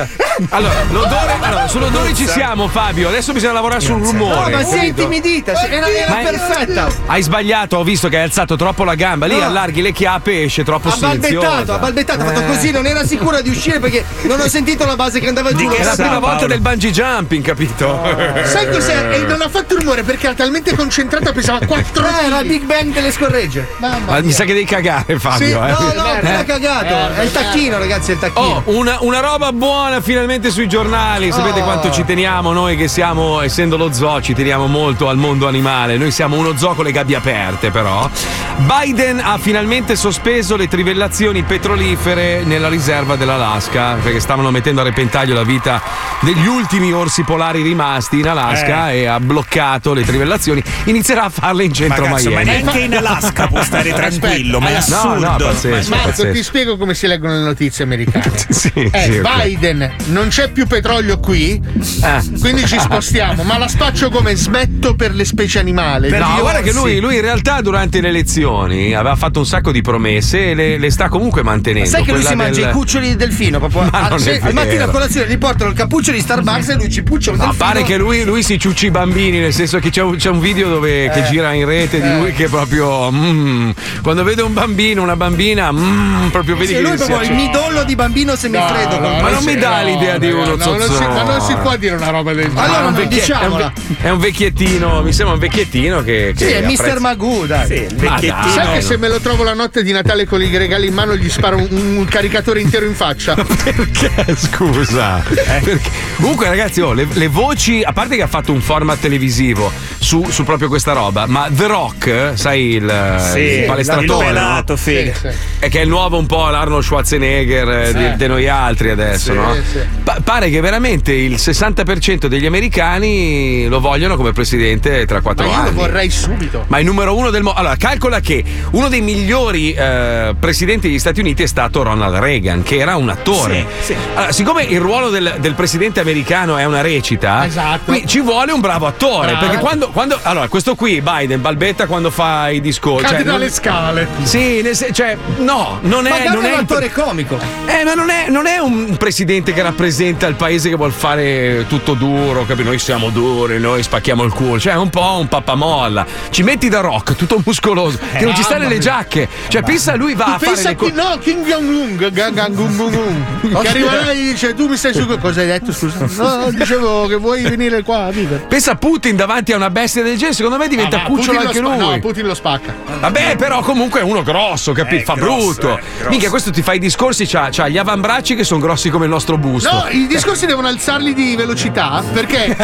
Allora, l'odore, allora, sull'odore ci siamo, Fabio. Adesso bisogna lavorare sul No, rumore. ma sei capito? intimidita. Era, era perfetta. Hai sbagliato, ho visto che hai alzato troppo la gamba. Lì No. allarghi le chiappe e esce troppo Ha balbettato, silenziosa. ha balbettato, ha fatto Eh. così, non era sicura di uscire perché non ho sentito la base che andava giù. È la prima volta del bungee jumping, capito? <laughs> Sai cos'è? E non ha fatto rumore perché era talmente concentrata, pesava <laughs> 4 Eh, era il Big Bang delle scorregge. Ma mi sa che devi cagare, Fabio. Sì, eh. no, no, Eh. cagato. È il tacchino, ragazzi, è il tacchino. Oh, una, una roba buona finalmente sui giornali. Sapete Oh. quanto ci teniamo noi che siamo, essendo lo zoo, ci teniamo molto al mondo animale. Noi siamo uno zoo con le gabbie aperte, però. Biden ha finalmente sospeso le trivellazioni petrolifere nella riserva dell'Alaska, perché stavano mettendo a repentaglio la vita degli ultimi orsi polari rimasti in Alaska e ha bloccato le trivellazioni. Inizierà a farle in centro Ma cazzo, ma Miami. neanche in Alaska può stare tranquillo, ma è assurdo. No, no, pazzesco, Marco, pazzesco. ti spiego come si leggono le notizie americane. <laughs> Sì, Eh, sì. Biden, non c'è più petrolio qui, Eh. quindi ci spostiamo. Ma la spaccio come smetto per le specie animali. no, guarda che lui, lui in realtà durante le elezioni aveva fatto un sacco di promesse e le, le sta comunque mantenendo. Sai che lui si mangia del- i cuccioli di delfino proprio <laughs> Ma al, è al mattino a colazione gli portano il cappuccio di Starbucks e lui ci puccia un No, delfino. pare che lui, lui si ciucci i bambini, nel senso che c'è un, c'è un video dove, che Eh. gira in rete di Eh. lui che proprio. mm, quando vede un bambino, una bambina, mm, proprio vedi Sì, che lui proprio il midollo di bambino semifreddo. No, no, Ma non mi dà l'idea di uno no, non, si, ma non si può dire una roba del genere. Allora è non vecchie- diciamola. È un, è un vecchiettino, mi sembra un vecchiettino che. Sì, che è Mr. apprezza- Magoo, dai. Sì, il Ma vecchiettino. Sai che no. se me lo trovo la notte di Natale con i regali in mano gli sparo un, un caricatore intero in faccia? <laughs> Perché? Scusa. Perché- Comunque, ragazzi, oh, le, le voci, a parte che ha fatto un format televisivo su, su proprio questa roba, ma The Rock, sai, il, Sì, il palestratore. il pelato, no? Sì, sì. E che è il nuovo un po' l'Arnold Schwarzenegger eh, di, di noi altri adesso, Sì, no? sì. Pa- pare che veramente il 60% degli americani lo vogliono come presidente tra Ma quattro io anni. lo vorrei subito. Ma il numero uno del mondo. Allora, calcola che uno dei migliori eh, presidenti degli Stati Uniti è stato Ronald Reagan, che era un attore. Sì, sì. Allora, siccome il ruolo del, del presidente americano è una recita, Esatto. qui ci vuole un bravo attore. Bravo. Perché quando, quando- Allora, questo qui, Biden, balbetta quando fa i discorsi. Cade cioè, dalle non- scale. Sì, nel cioè, no, non è. Non è un attore comico. eh, ma non è, non è un presidente che rappresenta il paese che vuol fare tutto duro, capito? Noi siamo duri, noi spacchiamo il culo. Cioè, è un po' un pappamolla. Ci metti da rock, tutto muscoloso, che non ci sta nelle giacche. Cioè, pensa lui va a fare Pensa le chi cose. no, Kim Jong-un Ga- Ga- Gung Gung Gung. che arriva là e dice tu mi stai su cosa hai detto scusa no dicevo che vuoi venire qua a vivere Pensa a Putin davanti a una bestia del genere, secondo me diventa Ah, cucciolo anche spa- lui. no Putin lo spacca Vabbè, però comunque è uno grosso, capito? Eh, Fa grosso, brutto. eh. Minchia, questo ti fa i discorsi, c'ha, c'ha gli avambracci che sono grossi come il nostro busto. No, i discorsi devono alzarli di velocità perché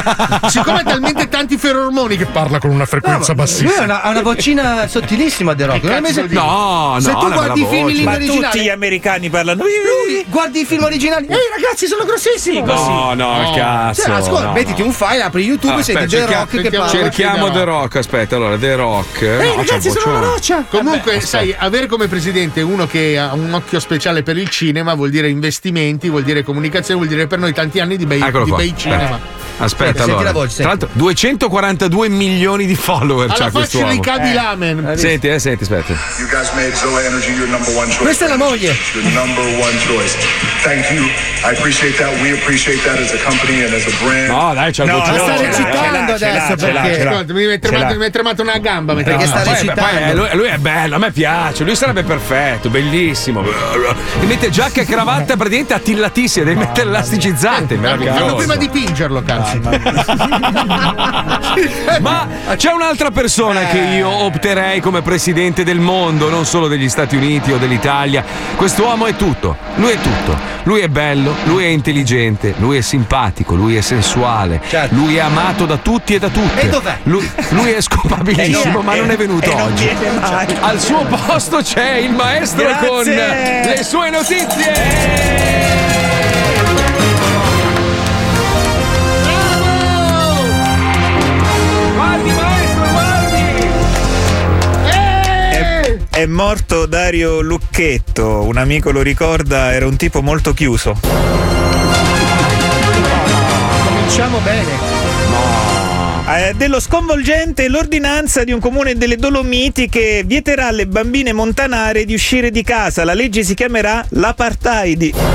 siccome ha talmente tanti ferormoni che parla con una frequenza Lui ha bassissima. una, ha una vocina sottilissima The Rock. Non sentito? No, no, Se tu guardi i film in lingua Ma tutti gli originale, americani parlano. lui guardi i film originali. Ehi ragazzi, sono grossissimi. No, no, cazzo. Cioè, ascolta, no, mettiti no. un file, apri YouTube Ah, e senti aspetta, The Rock che cerchiamo- parla. Cerchiamo The Rock, aspetta, allora The Rock. Ehi ragazzi, sono una roccia. Comunque, sai, avere come presidente uno che ha un occhio speciale per il cinema vuol dire investimenti, vuol dire comunicazione, vuol dire per noi tanti anni di bei, di bei cinema. Aspetta, Senti allora. la voce, senti. Tra l'altro, 242 milioni di follower Alla c'ha faccia di Cadi Lamen. Senti, eh, senti, aspetta. You guys made Zoe Energy your number one choice. Questa è la moglie. Your number one choice. Thank you. I appreciate that. We appreciate that as a company and as a brand. No, dai, c'ha il No, no, sta recitando adesso, perché- mi è tremato una gamba. Perché sta recitando. lui, è bello, a me piace, lui sarebbe perfetto, bellissimo. Mi mette giacca e cravatta praticamente attillatissima, devi mettere l'elasticizzante, Fanno prima di cazzo. <laughs> Ma c'è un'altra persona che io opterei come presidente del mondo, non solo degli Stati Uniti o dell'Italia. Quest'uomo è tutto, lui è tutto. Lui è bello, lui è intelligente, lui è simpatico, lui è sensuale, lui è amato da tutti e da tutte. E dov'è? Lui, lui è scopabilissimo, Eh, ma eh, non è venuto e non oggi. Al suo posto c'è il maestro Grazie. con le sue notizie. È, è morto Dario Lucchetto, un amico lo ricorda, era un tipo molto chiuso. Cominciamo bene. Eh, dello sconvolgente l'ordinanza di un comune delle Dolomiti che vieterà alle bambine montanare di uscire di casa. La legge si chiamerà l'apartheid. Questa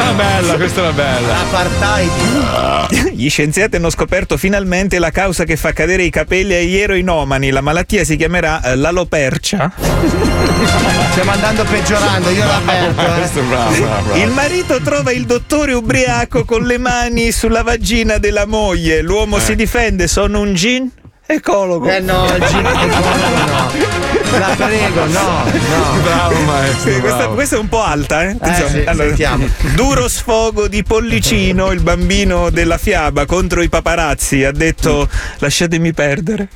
era bella, questa era bella. L'apartheid. <laughs> Gli scienziati hanno scoperto finalmente la causa che fa cadere i capelli agli eroinomani. La malattia si chiamerà eh, l'alopercia. <laughs> Stiamo andando peggiorando, io l'avverto. eh. Bravo, bravo, bravo. Il marito trova il dottore ubriaco con le mani sulla vagina della moglie. L'uomo si difende, sono un gin ecologo. Eh no, il gin ecologo no. <laughs> La prego, no, no. Bravo maestro. Sì, questa, bravo. questa è un po' alta, eh? sì, sentiamo. Duro sfogo di Pollicino, il bambino della fiaba, contro i paparazzi. Ha detto: Lasciatemi perdere.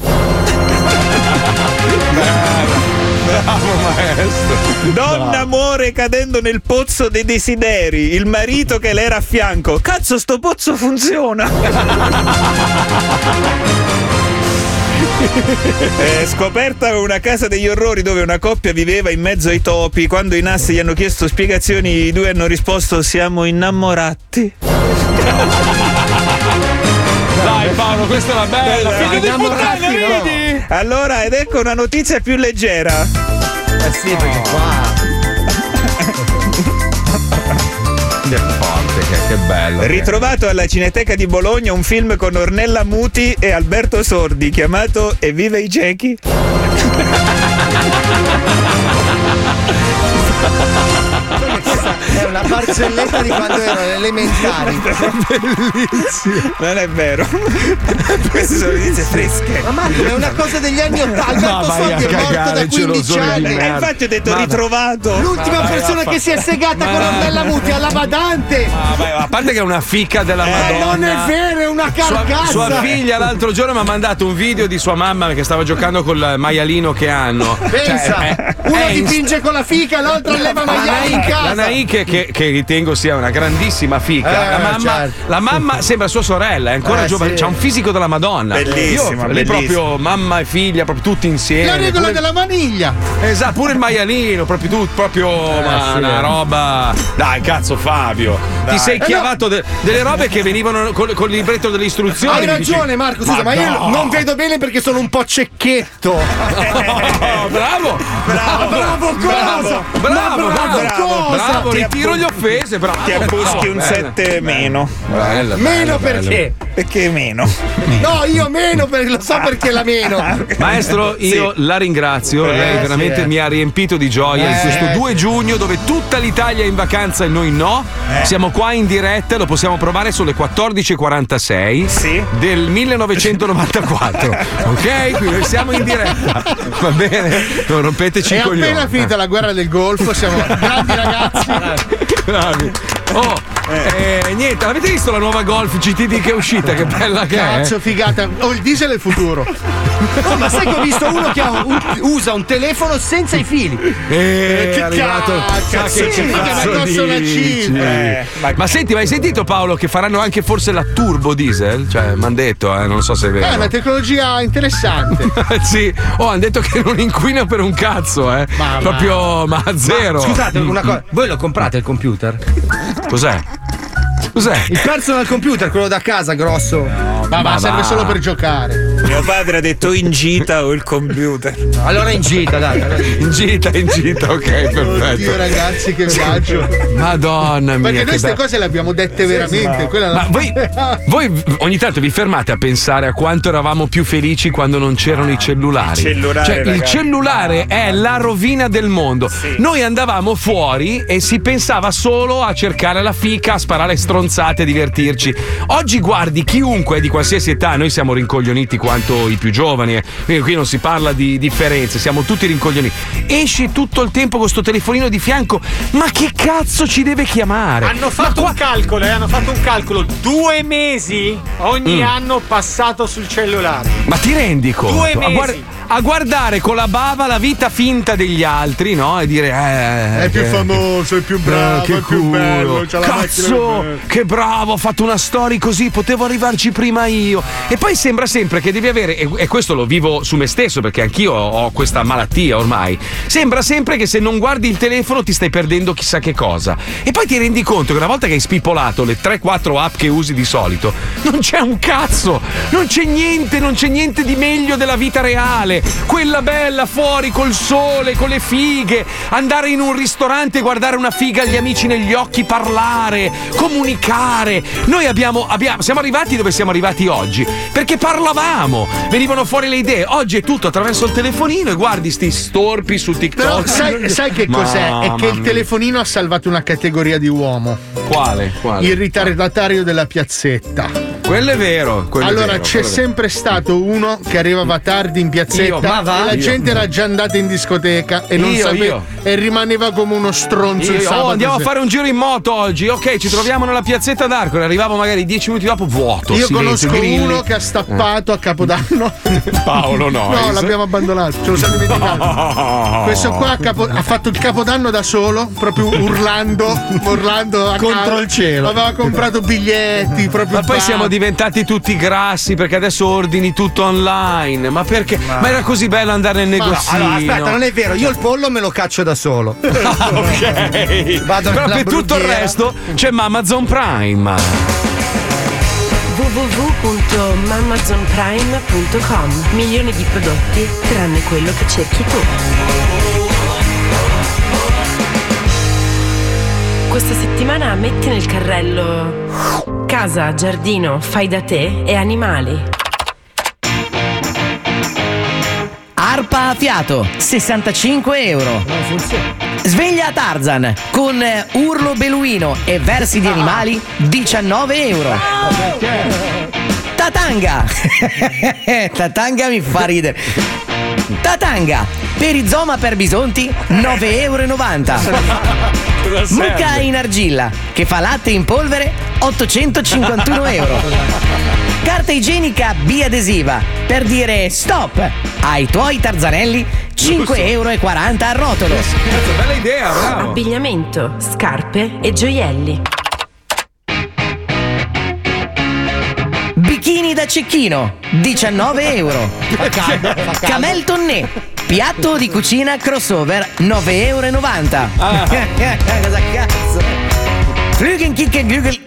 Bravo maestro. Donna muore cadendo nel pozzo dei desideri. Il marito che le era a fianco. Cazzo, sto pozzo funziona. <laughs> È scoperta una casa degli orrori dove una coppia viveva in mezzo ai topi. Quando i NAS gli hanno chiesto spiegazioni, i due hanno risposto: Siamo innamorati. Dai Paolo, questa era bella. Figlio di puttana, vedi? Allora, ed ecco una notizia più leggera. Eh sì, perché qua. <laughs> Che forte, che, che bello. che- Ritrovato alla Cineteca di Bologna un film con Ornella Muti e Alberto Sordi chiamato Evviva i ciechi. <laughs> Questa è una barzelletta di quando ero elementari. <laughs> Bellissimo. Non è vero. Queste sono notizie fresche. Ma Marco, è una cosa degli anni Ottanta. Ma Alberto vai a Sordi è morto cagare, da 15 gelosone di anni. E merda. infatti ho detto Ma- ritrovato. L'ultima Ma vai persona che si è segata Ma- con Ornella Muti alla badante. Ah, vai, a parte che è una fica della Eh, Madonna. non è vero, è una Sua, carcazza. sua figlia l'altro giorno mi ha mandato un video di sua mamma che stava giocando col maialino che hanno. Pensa, Cioè, è- uno è in- dipinge con la fica, l'altro alleva La maiali in casa. La Nai che, che- ritengo sia una grandissima fica. Eh, la, mamma, certo. la mamma sembra sua sorella, è ancora Eh, giovane, sì. ha un fisico della Madonna. Bellissima, Io, bellissima. proprio mamma e figlia, proprio tutti insieme. La regola Pure- della maniglia. Esatto, pure il maialino, proprio tu, proprio ma sì. una roba. Dai, cazzo, Fabio. Ti sei Eh, chiavato de- delle robe che venivano col, col libretto delle istruzioni. Hai mi dici- ragione, Marco. Scusa, ma, io no. non vedo bene perché sono un po' cecchetto. <laughs> Oh, <laughs> bravo, Bravo, bravo, cosa? bravo, Ma bravo, bravo, cosa? bravo, Ti ritiro gli offese, bravo. Ti abbuschi No, un bella, 7 meno. bella, Meno perché? Perché meno? No, io meno perché lo so perché la meno. <laughs> Maestro, io la ringrazio, Eh, lei veramente sì, eh. mi ha riempito di gioia in Eh, questo sì. 2 giugno dove tutta l'Italia è in vacanza e noi no. Siamo qua in diretta, lo possiamo provare sulle 14.46 Sì. del 1994. <laughs> ok? Quindi noi siamo in diretta. Va bene? Non rompeteci È i coglioni. appena finita la guerra del Golfo, siamo <laughs> grandi ragazzi. Bravi. Oh, eh, niente, avete visto la nuova Golf GTD che è uscita? Che bella che è. Cazzo, figata. Oh, il diesel è il futuro. No, ma sai che ho visto uno che ha un- usa un telefono senza i fili. Eh, Che è arrivato. cazzo, Ma che sì, cazzo una dici? cifra. Eh, ma... ma- senti, ma hai sentito Paolo che faranno anche forse la turbo diesel? Cioè, mi hanno detto, eh, non so se è È vero. una tecnologia interessante. <laughs> sì, oh, hanno detto che non inquina per un cazzo, eh. Ma. Proprio, ma zero. Scusate, una cosa. Voi lo comprate il computer? Cos'è? Cos'è? Il personal computer, quello da casa, grosso. Ma, Ma va, serve va. solo per giocare. Mio padre ha detto in gita o il computer. Allora in gita, dai. allora in gita. In gita, ok, Oddio, perfetto. ragazzi, che viaggio. Madonna mia. Perché noi queste bello. cose le abbiamo dette veramente. Quella Ma la- voi, <laughs> voi ogni tanto vi fermate a pensare a quanto eravamo più felici quando non c'erano i cellulari. Il cellulare, cioè, il cellulare è la rovina del mondo. Noi andavamo fuori e si pensava solo a cercare la fica, a sparare stronzate stronzate, divertirci. Oggi guardi chiunque di qualsiasi età, noi siamo rincoglioniti quanto i più giovani, eh. quindi qui non si parla di differenze, siamo tutti rincoglioniti. Esci tutto il tempo con sto telefonino di fianco, ma che cazzo ci deve chiamare? Hanno fatto un calcolo, eh, hanno fatto un calcolo. Due mesi ogni Mm. anno passato sul cellulare. Ma ti rendi conto? Due mesi. guar- a guardare con la bava la vita finta degli altri, no? E dire eh, È più che- famoso, è più bravo, Eh, che è più culo. bello. Cazzo, più che bravo, ho fatto una storia così, potevo arrivarci prima io. E poi sembra sempre che devi avere, e, e questo lo vivo su me stesso perché anch'io ho questa malattia ormai. Sembra sempre che se non guardi il telefono ti stai perdendo chissà che cosa. E poi ti rendi conto che una volta che hai spipolato le 3-4 app che usi di solito, non c'è un cazzo, non c'è niente, non c'è niente di meglio della vita reale. Quella bella fuori col sole, con le fighe, andare in un ristorante e guardare una figa agli amici negli occhi, parlare, comunicare. Noi abbiamo, abbiamo- siamo arrivati dove siamo arrivati oggi perché parlavamo, venivano fuori le idee. Oggi è tutto attraverso il telefonino e guardi sti storpi su TikTok. Però sai, sai che cos'è? È Mamma che il telefonino ha salvato una categoria di uomo. Quale? Quale? Il ritardatario della piazzetta. Quello è vero. quello è allora vero, c'è è vero. sempre stato uno che arrivava tardi in piazzetta Io, ma va? e la Io. gente era già andata in discoteca e non Io, sapeva io. e rimaneva come uno stronzo Io- oh, andiamo a sera. fare un giro in moto oggi. Ok, ci troviamo nella piazzetta d'Arco. Arrivavo magari dieci minuti dopo, vuoto. Io silenzio, conosco grilli. uno che ha stappato a Capodanno. <laughs> Paolo No, Noyes. l'abbiamo abbandonato, ce lo siamo dimenticato. Questo qua a capo- ha fatto il capodanno da solo, proprio urlando, urlando a Contro il cielo. Aveva comprato biglietti, proprio Ma poi siamo diventati tutti grassi perché adesso ordini tutto online. Ma perché? Ma, era così bello andare nel Ma no, negozio. allora, aspetta, non è vero, io il pollo me lo caccio da solo. Ah, <laughs> ok. Vado Però per tutto il brughiera. resto c'è Amazon Prime. www.mamazonprime.com Milioni di prodotti tranne quello che cerchi tu. Questa settimana metti nel carrello casa, giardino, fai da te e animali. Arpa a fiato, 65 euro. Sveglia Tarzan con urlo beluino e versi di animali, 19 euro. Tatanga. <laughs> Tatanga mi fa ridere. Tatanga, perizoma per bisonti, 9,90 euro. <laughs> Mucca in argilla, che fa latte in polvere, 851 <laughs> euro. Carta igienica biadesiva per dire stop ai tuoi tarzanelli 5,40 euro a rotolo. bella idea, bravo. Abbigliamento, scarpe e gioielli. Bikini da cecchino 19 euro. <laughs> Camel tonné. Piatto di cucina crossover 9,90 euro. <laughs> Cosa cazzo? Flügen Kicken Glügel. <laughs>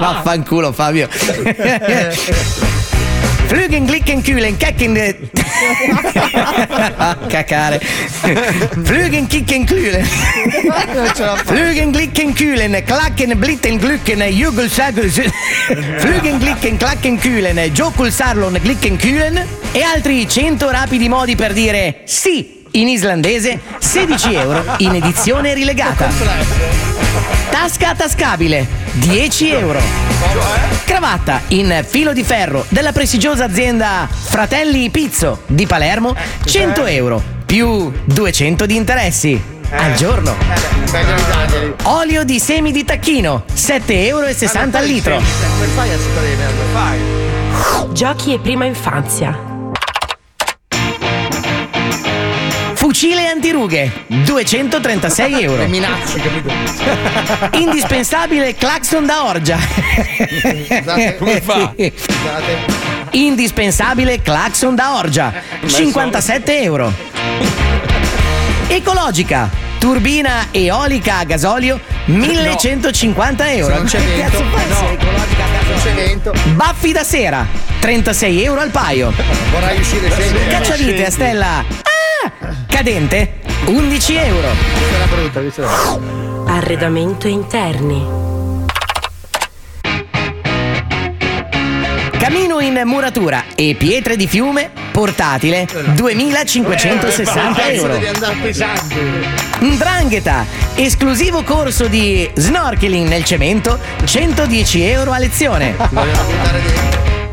Vaffanculo Fabio. <laughs> Flügen Glicken Kühlen Kecken. Cacare. Flügen Kicken Kühlen. Flügen Glicken Kühlen. Klacken Blitten Glücken. Jugel Sagel. Flügen Glicken Klacken Kühlen. Jokul Sarlon Glicken Kühlen. E altri 100 rapidi modi per dire sì in islandese 16 euro in edizione rilegata. Tasca tascabile 10 euro. Cravatta in filo di ferro della prestigiosa azienda Fratelli Pizzo di Palermo 100 euro più 200 di interessi. Al giorno. Olio di semi di tacchino 7,60 euro al litro. Come fai a sapere di merda? Fai. Giochi e prima infanzia. Fucile antirughe 236 <laughs> euro. minacci, capito? <laughs> Indispensabile clacson <laughs> da orgia. Come fa? Indispensabile clacson da orgia 57 euro. Ecologica turbina eolica a gasolio 1150 euro. Non c'è vento, no. ecologica a gasolio? Baffi da sera 36 euro al paio. Vorrai uscire sempre. Cacciavite a stella ah, cadente 11 euro. Arredamento interni. Camino in muratura e pietre di fiume portatile 2560 Eh, euro. Ndrangheta, esclusivo corso di snorkeling nel cemento, 110 euro a lezione.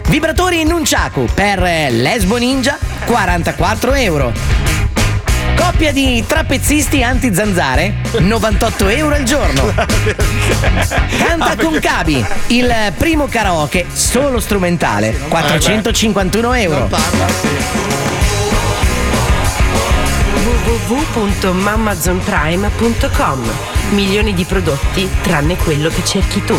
Vibratori Nunchaku per Lesbo Ninja, 44 euro. Coppia di trapezzisti anti-zanzare, 98 euro al giorno. Canta con Cabi, il primo karaoke solo strumentale, 451 euro. www.mamazonprime.com Milioni di prodotti tranne quello che cerchi tu.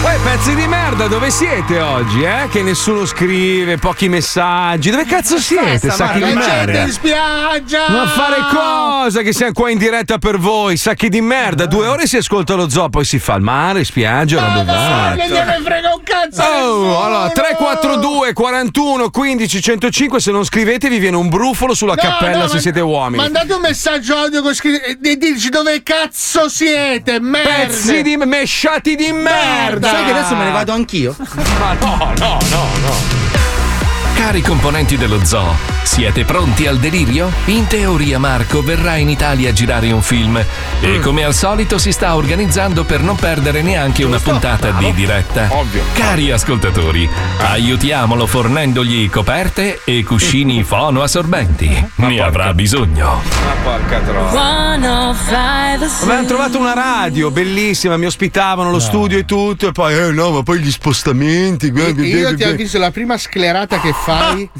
Poi pezzi di merda, dove siete oggi, eh? Che nessuno scrive, pochi messaggi. Dove cazzo siete, sacchi di merda? in spiaggia! Ma fare cosa? Che siamo qua in diretta per voi, sacchi di merda. Due ore si ascolta lo zoo, poi si fa il mare, spiaggia, robe varie. Non gliene frega un cazzo! Oh, allora 342 41 15 105 se non scrivete vi viene un brufolo sulla No, cappella no, se ma- siete uomini. Mandate un messaggio audio con scri- e dici dove cazzo siete, merda! Pezzi di mesciati di merda. Sai che adesso me ne vado anch'io? Ma no, no, no, no. Cari componenti dello zoo, siete pronti al delirio? In teoria Marco verrà in Italia a girare un film e come al solito si sta organizzando per non perdere neanche una puntata di diretta. Ovvio. Cari ascoltatori, aiutiamolo fornendogli coperte e cuscini fono assorbenti. Ne avrà bisogno. Ma porca troia. Avevano trovato una radio bellissima, mi ospitavano lo studio e tutto, e poi, eh no, ma poi gli spostamenti. Io ti guarda. avviso, la prima sclerata che fai,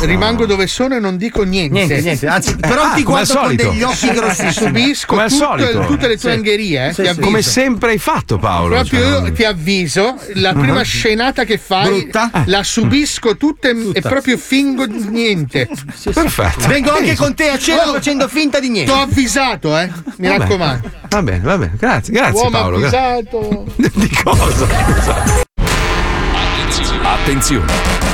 <laughs> rimango dove sono e non dico niente. Niente, niente, anzi, <laughs> però ti Ah, guardo con degli occhi grossissimi. Subisco Come tutto- tutte le tue Sì. angherie, eh, Sì, sì. Come sempre hai fatto, Paolo. Proprio cioè, io ti avviso, la prima <laughs> scenata che fai Brutta? la subisco tutta e, proprio fingo di niente. Perfetto. Vengo anche con te a cena facendo finta di niente. T'ho avvisato, eh. Mi Vabbè. raccomando. Va bene, va bene. Grazie, grazie Uomo Paolo. avvisato. Di cosa? Attenzione!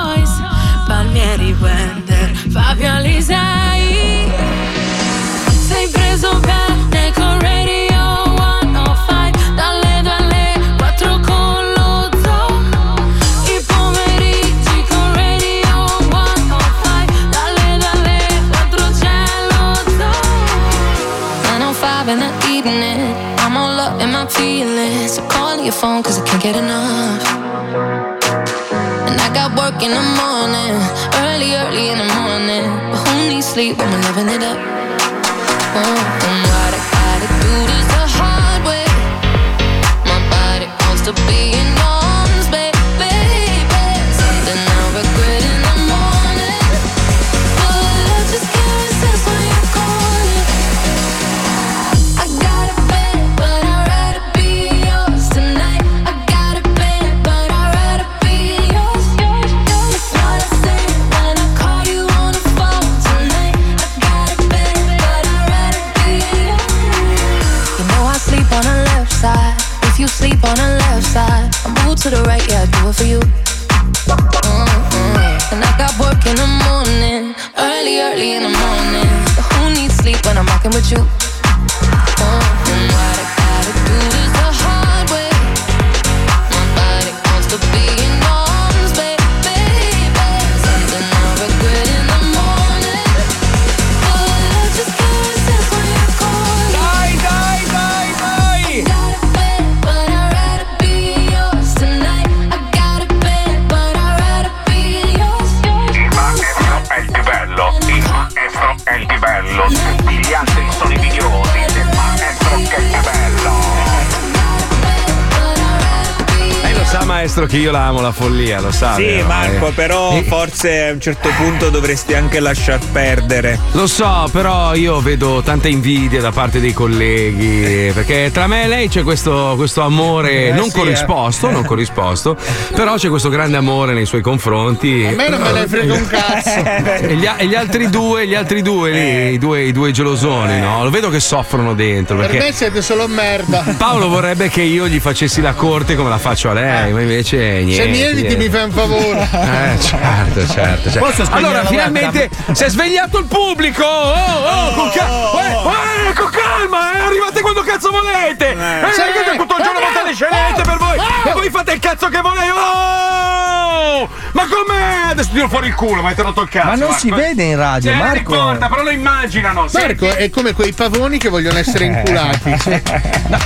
Palmieri Wender, Fabio Alisei. Sei preso bene con Radio 105, dalle 2 alle 4 con lo zoo. I pomeriggi con Radio 105, dalle 2 alle 4 c'è lo zoo. 905 in the evening, I'm all up in my feelings. So call your phone cause I can't get enough. I got work in the morning, early, early in the morning. But who needs sleep when we're living it up? Oh, and what I gotta do this the hard way. My body wants to be Sleep on the left side, I move to the right, yeah, I do it for you. Mm-mm. And I got work in the morning, early, early in the morning. But who needs sleep when I'm rocking with you? Maestro che io la amo la follia, lo sa. Sì, vero? Marco, Eh. però Eh, forse a un certo punto dovresti anche lasciar perdere. Lo so, però io vedo tanta invidia da parte dei colleghi. Perché tra me e lei c'è questo, questo amore Eh, non sì, corrisposto, non corrisposto, però c'è questo grande amore nei suoi confronti. A me non me ne frega un cazzo. <laughs> E gli, e gli altri due, gli altri due lì, i due, i due gelosoni, no? Lo vedo che soffrono dentro. Per Perché me siete solo merda. Paolo vorrebbe che io gli facessi la corte come la faccio a lei, ma invece niente. Se mi eviti niente. mi fai un favore. <laughs> Eh, certo, certo. certo. Allora, finalmente si è svegliato il pubblico! Oh, oh, con, ca- eh, eh, con calma, eh, arrivate quando cazzo volete! Eh, Sì. che tutto il giorno fate le scenette per voi! E voi fate il cazzo che volete! Oh! Ma com'è? Adesso tiro fuori il culo, mi hai rotto il cazzo! Ma non va. si vede in radio, non Marco. importa, però lo immaginano! Marco è come quei pavoni che vogliono essere inculati.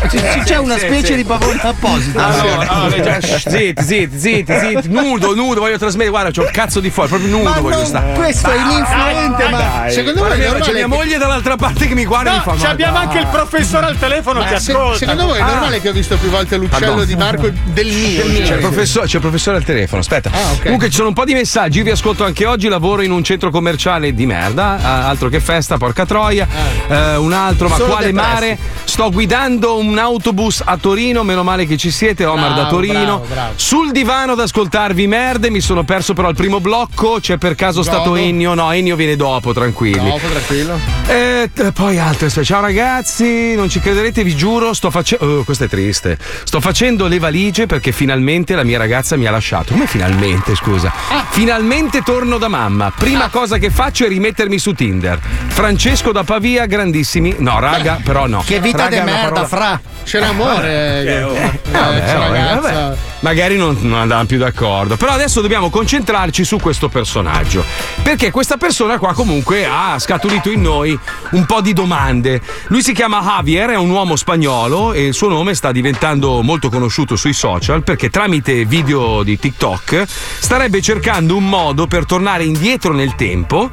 C'è, c'è una sì, specie sì. di pavone apposito. Allora, allora, zitti, zitti, zitti, zitti, nudo, nudo, voglio trasmettere, guarda, c'ho il cazzo di fuori, proprio nudo Ma voglio non- stare. questo è l'influente, ma secondo Guarda, voi è c'è normale mia moglie dall'altra parte che mi guarda e mi fa No, ma abbiamo dai. anche il professore al telefono Ma che se- ascolta. secondo voi è Ah. normale che ho visto più volte l'uccello Pardon. di Marco del mio? C'è cioè, c'è il professore al telefono, aspetta. Ok. Comunque ci sono un po' di messaggi, io vi ascolto anche oggi, lavoro in un centro commerciale di merda, eh, altro che festa, porca troia. Eh, un altro, ma Solo quale depressi. mare? Sto guidando un autobus a Torino, meno male che ci siete, Omar da Bravo, Torino. bravo, bravo. Sul divano ad ascoltarvi merde, mi sono perso però il primo blocco, c'è per caso stato Godo. Ennio? No, Ennio viene dopo, tranquilli. Dopo, tranquillo. Eh, t- poi altre ciao ragazzi, non ci crederete, vi giuro, sto facendo. questo è triste. Sto facendo le valigie perché finalmente la mia ragazza mi ha lasciato. Come finalmente, scusa? Finalmente torno da mamma. Prima cosa che faccio è rimettermi su Tinder. Francesco da Pavia, grandissimi. No, raga, però no. Che vita Raga, di merda, parola- fra. C'è l'amore. <laughs> Eh, eh, oh. eh, Vabbè, c'è vabbè, ragazza. vabbè. Magari non, non andavamo più d'accordo. Però adesso dobbiamo concentrarci su questo personaggio. Perché questa persona qua comunque ha scaturito in noi un po' di domande. Lui si chiama Javier, è un uomo spagnolo e il suo nome sta diventando molto conosciuto sui social perché tramite video di TikTok starebbe cercando un modo per tornare indietro nel tempo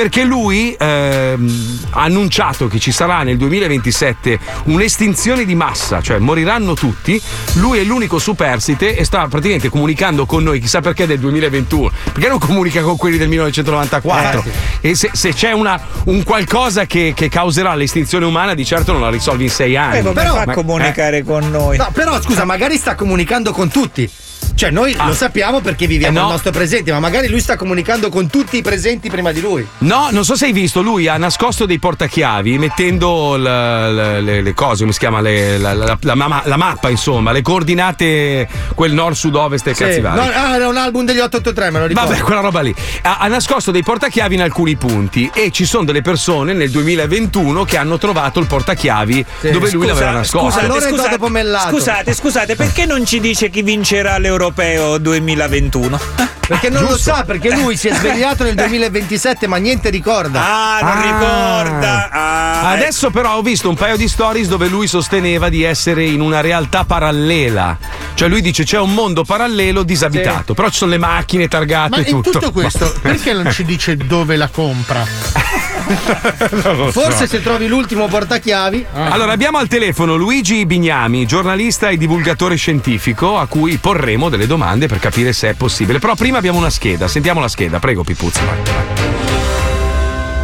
perché lui ehm, ha annunciato che ci sarà nel 2027 un'estinzione di massa, cioè moriranno tutti. Lui è l'unico superstite e sta praticamente comunicando con noi, chissà perché del 2021, perché non comunica con quelli del 1994. E se, se c'è una- un qualcosa che, che causerà l'estinzione umana, di certo non la risolvi in sei anni. E come Però- fa a Ma- comunicare con noi? No, però scusa, magari sta comunicando con tutti. Cioè, noi lo sappiamo perché viviamo Eh, no. il nostro presente, ma magari lui sta comunicando con tutti i presenti prima di lui. No, non so se hai visto, lui ha nascosto dei portachiavi mettendo l- l- le, le cose, come si chiama, le- la, la- la ma- la mappa, insomma, le coordinate, quel nord, sud, ovest e cazzi Sì. vari. No, ah, era un album degli 883, me lo ricordo. Vabbè, quella roba lì. Ha, ha nascosto dei portachiavi in alcuni punti e ci sono delle persone nel 2021 che hanno trovato il portachiavi dove lui l'aveva nascosto. Scusate, Allora è scusate, scusate, scusate, perché non ci dice chi vincerà l'europeo 2021? Perché non lo sa, perché lui si è svegliato nel <laughs> 2027, ma niente ricorda. Ah, non Ah. ricorda. Ah, Adesso però ho visto un paio di stories dove lui sosteneva di essere in una realtà parallela. Cioè lui dice c'è un mondo parallelo disabitato, però ci sono le macchine targate Ma e tutto. tutto questo, <laughs> perché non ci dice dove la compra? <laughs> Lo so. Forse se trovi l'ultimo portachiavi. Allora abbiamo al telefono Luigi Bignami, giornalista e divulgatore scientifico, a cui porremo delle domande per capire se è possibile. Però prima abbiamo una scheda, sentiamo la scheda, prego Pipuzzi. vai, vai.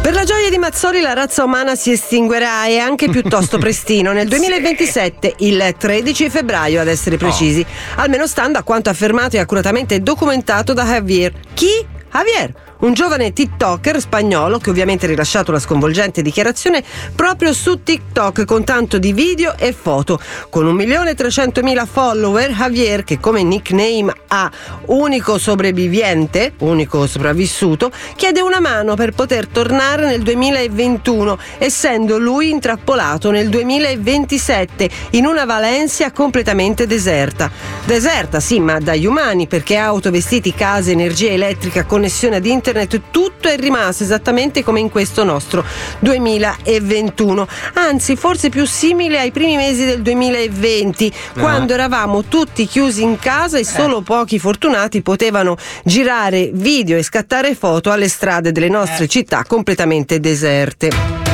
Per la gioia di Mazzoli la razza umana si estinguerà e anche piuttosto <laughs> prestino nel 2027, il 13 febbraio ad essere precisi, almeno stando a quanto affermato e accuratamente documentato da Javier. Chi? Javier, un giovane TikToker spagnolo che ovviamente ha rilasciato la sconvolgente dichiarazione proprio su TikTok con tanto di video e foto. Con 1.300.000 follower, Javier, che come nickname ha unico sopravviviente, unico sopravvissuto, chiede una mano per poter tornare nel 2021, essendo lui intrappolato nel 2027 in una Valencia completamente deserta. Deserta, sì, ma dagli umani, perché auto, vestiti, case, energia elettrica, connessione ad internet, tutto è rimasto esattamente come in questo nostro 2021. Anzi, forse più simile ai primi mesi del 2020, quando eravamo tutti chiusi in casa e solo pochi fortunati potevano girare video e scattare foto alle strade delle nostre città completamente deserte.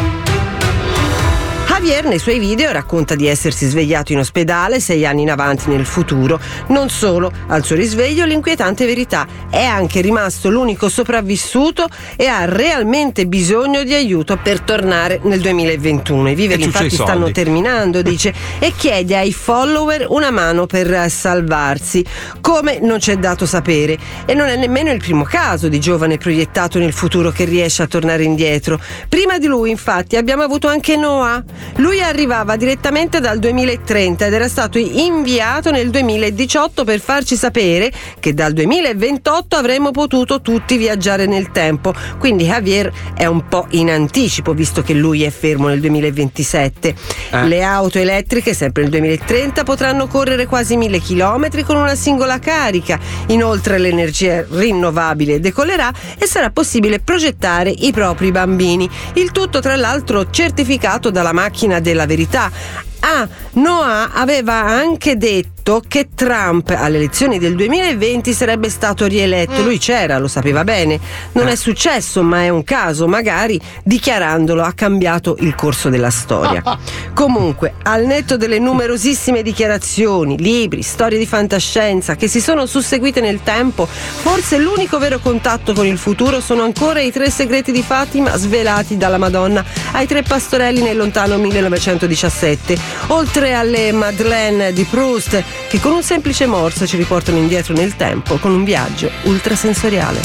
Javier nei suoi video racconta di essersi svegliato in ospedale sei anni in avanti nel futuro. Non solo, al suo risveglio l'inquietante verità è anche rimasto l'unico sopravvissuto e ha realmente bisogno di aiuto per tornare nel 2021. I viveri infatti stanno terminando, dice, e chiede ai follower una mano per salvarsi. Come non c'è dato sapere. E non è nemmeno il primo caso di giovane proiettato nel futuro che riesce a tornare indietro. Prima di lui, infatti, abbiamo avuto anche Noah. Lui arrivava direttamente dal 2030 ed era stato inviato nel 2018 per farci sapere che dal 2028 avremmo potuto tutti viaggiare nel tempo. Quindi Javier è un po' in anticipo, visto che lui è fermo nel 2027. Eh. Le auto elettriche, sempre nel 2030, potranno correre quasi mille chilometri con una singola carica. Inoltre l'energia rinnovabile decollerà e sarà possibile progettare i propri bambini. Il tutto, tra l'altro, certificato dalla macchina della verità. Ah, Noah aveva anche detto che Trump alle elezioni del 2020 sarebbe stato rieletto. Lui c'era, lo sapeva bene. Non è successo, ma è un caso. Magari dichiarandolo ha cambiato il corso della storia. <laughs> Comunque, al netto delle numerosissime dichiarazioni, libri, storie di fantascienza che si sono susseguite nel tempo, forse l'unico vero contatto con il futuro sono ancora i tre segreti di Fatima svelati dalla Madonna ai tre pastorelli nel lontano 1917, oltre alle Madeleine di Proust che con un semplice morso ci riportano indietro nel tempo con un viaggio ultrasensoriale.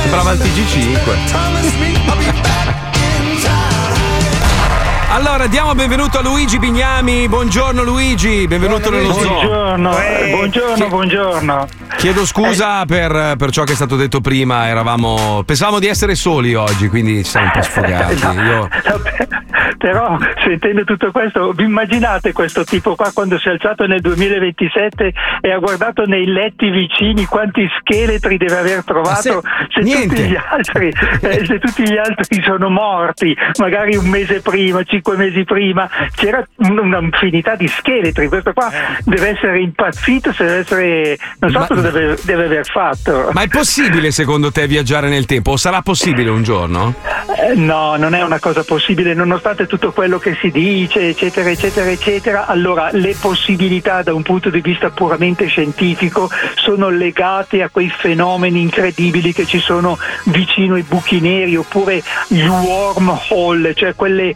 Sembrava il TG5. <laughs> Allora, diamo benvenuto a Luigi Bignami. Buongiorno Luigi, benvenuto nello zoo. Buongiorno, eh, buongiorno, buongiorno. Chiedo scusa per, per ciò che è stato detto prima, eravamo. Pensavamo di essere soli oggi, quindi ci siamo un po' sfogati. Io- <laughs> Però sentendo tutto questo, vi immaginate questo tipo qua quando si è alzato nel 2027 e ha guardato nei letti vicini quanti scheletri deve aver trovato se, niente. tutti gli altri, eh, se tutti gli altri sono morti, magari un mese prima, cinque mesi prima, c'era un- un'infinità di scheletri. Questo qua deve essere impazzito, deve essere. non so Ma- cosa deve, deve aver fatto. Ma è possibile secondo te viaggiare nel tempo? O sarà possibile un giorno? Eh, No, non è una cosa possibile, nonostante tutto quello che si dice, eccetera, eccetera, eccetera. Allora, le possibilità da un punto di vista puramente scientifico sono legate a quei fenomeni incredibili che ci sono vicino ai buchi neri oppure gli wormhole, cioè quelle,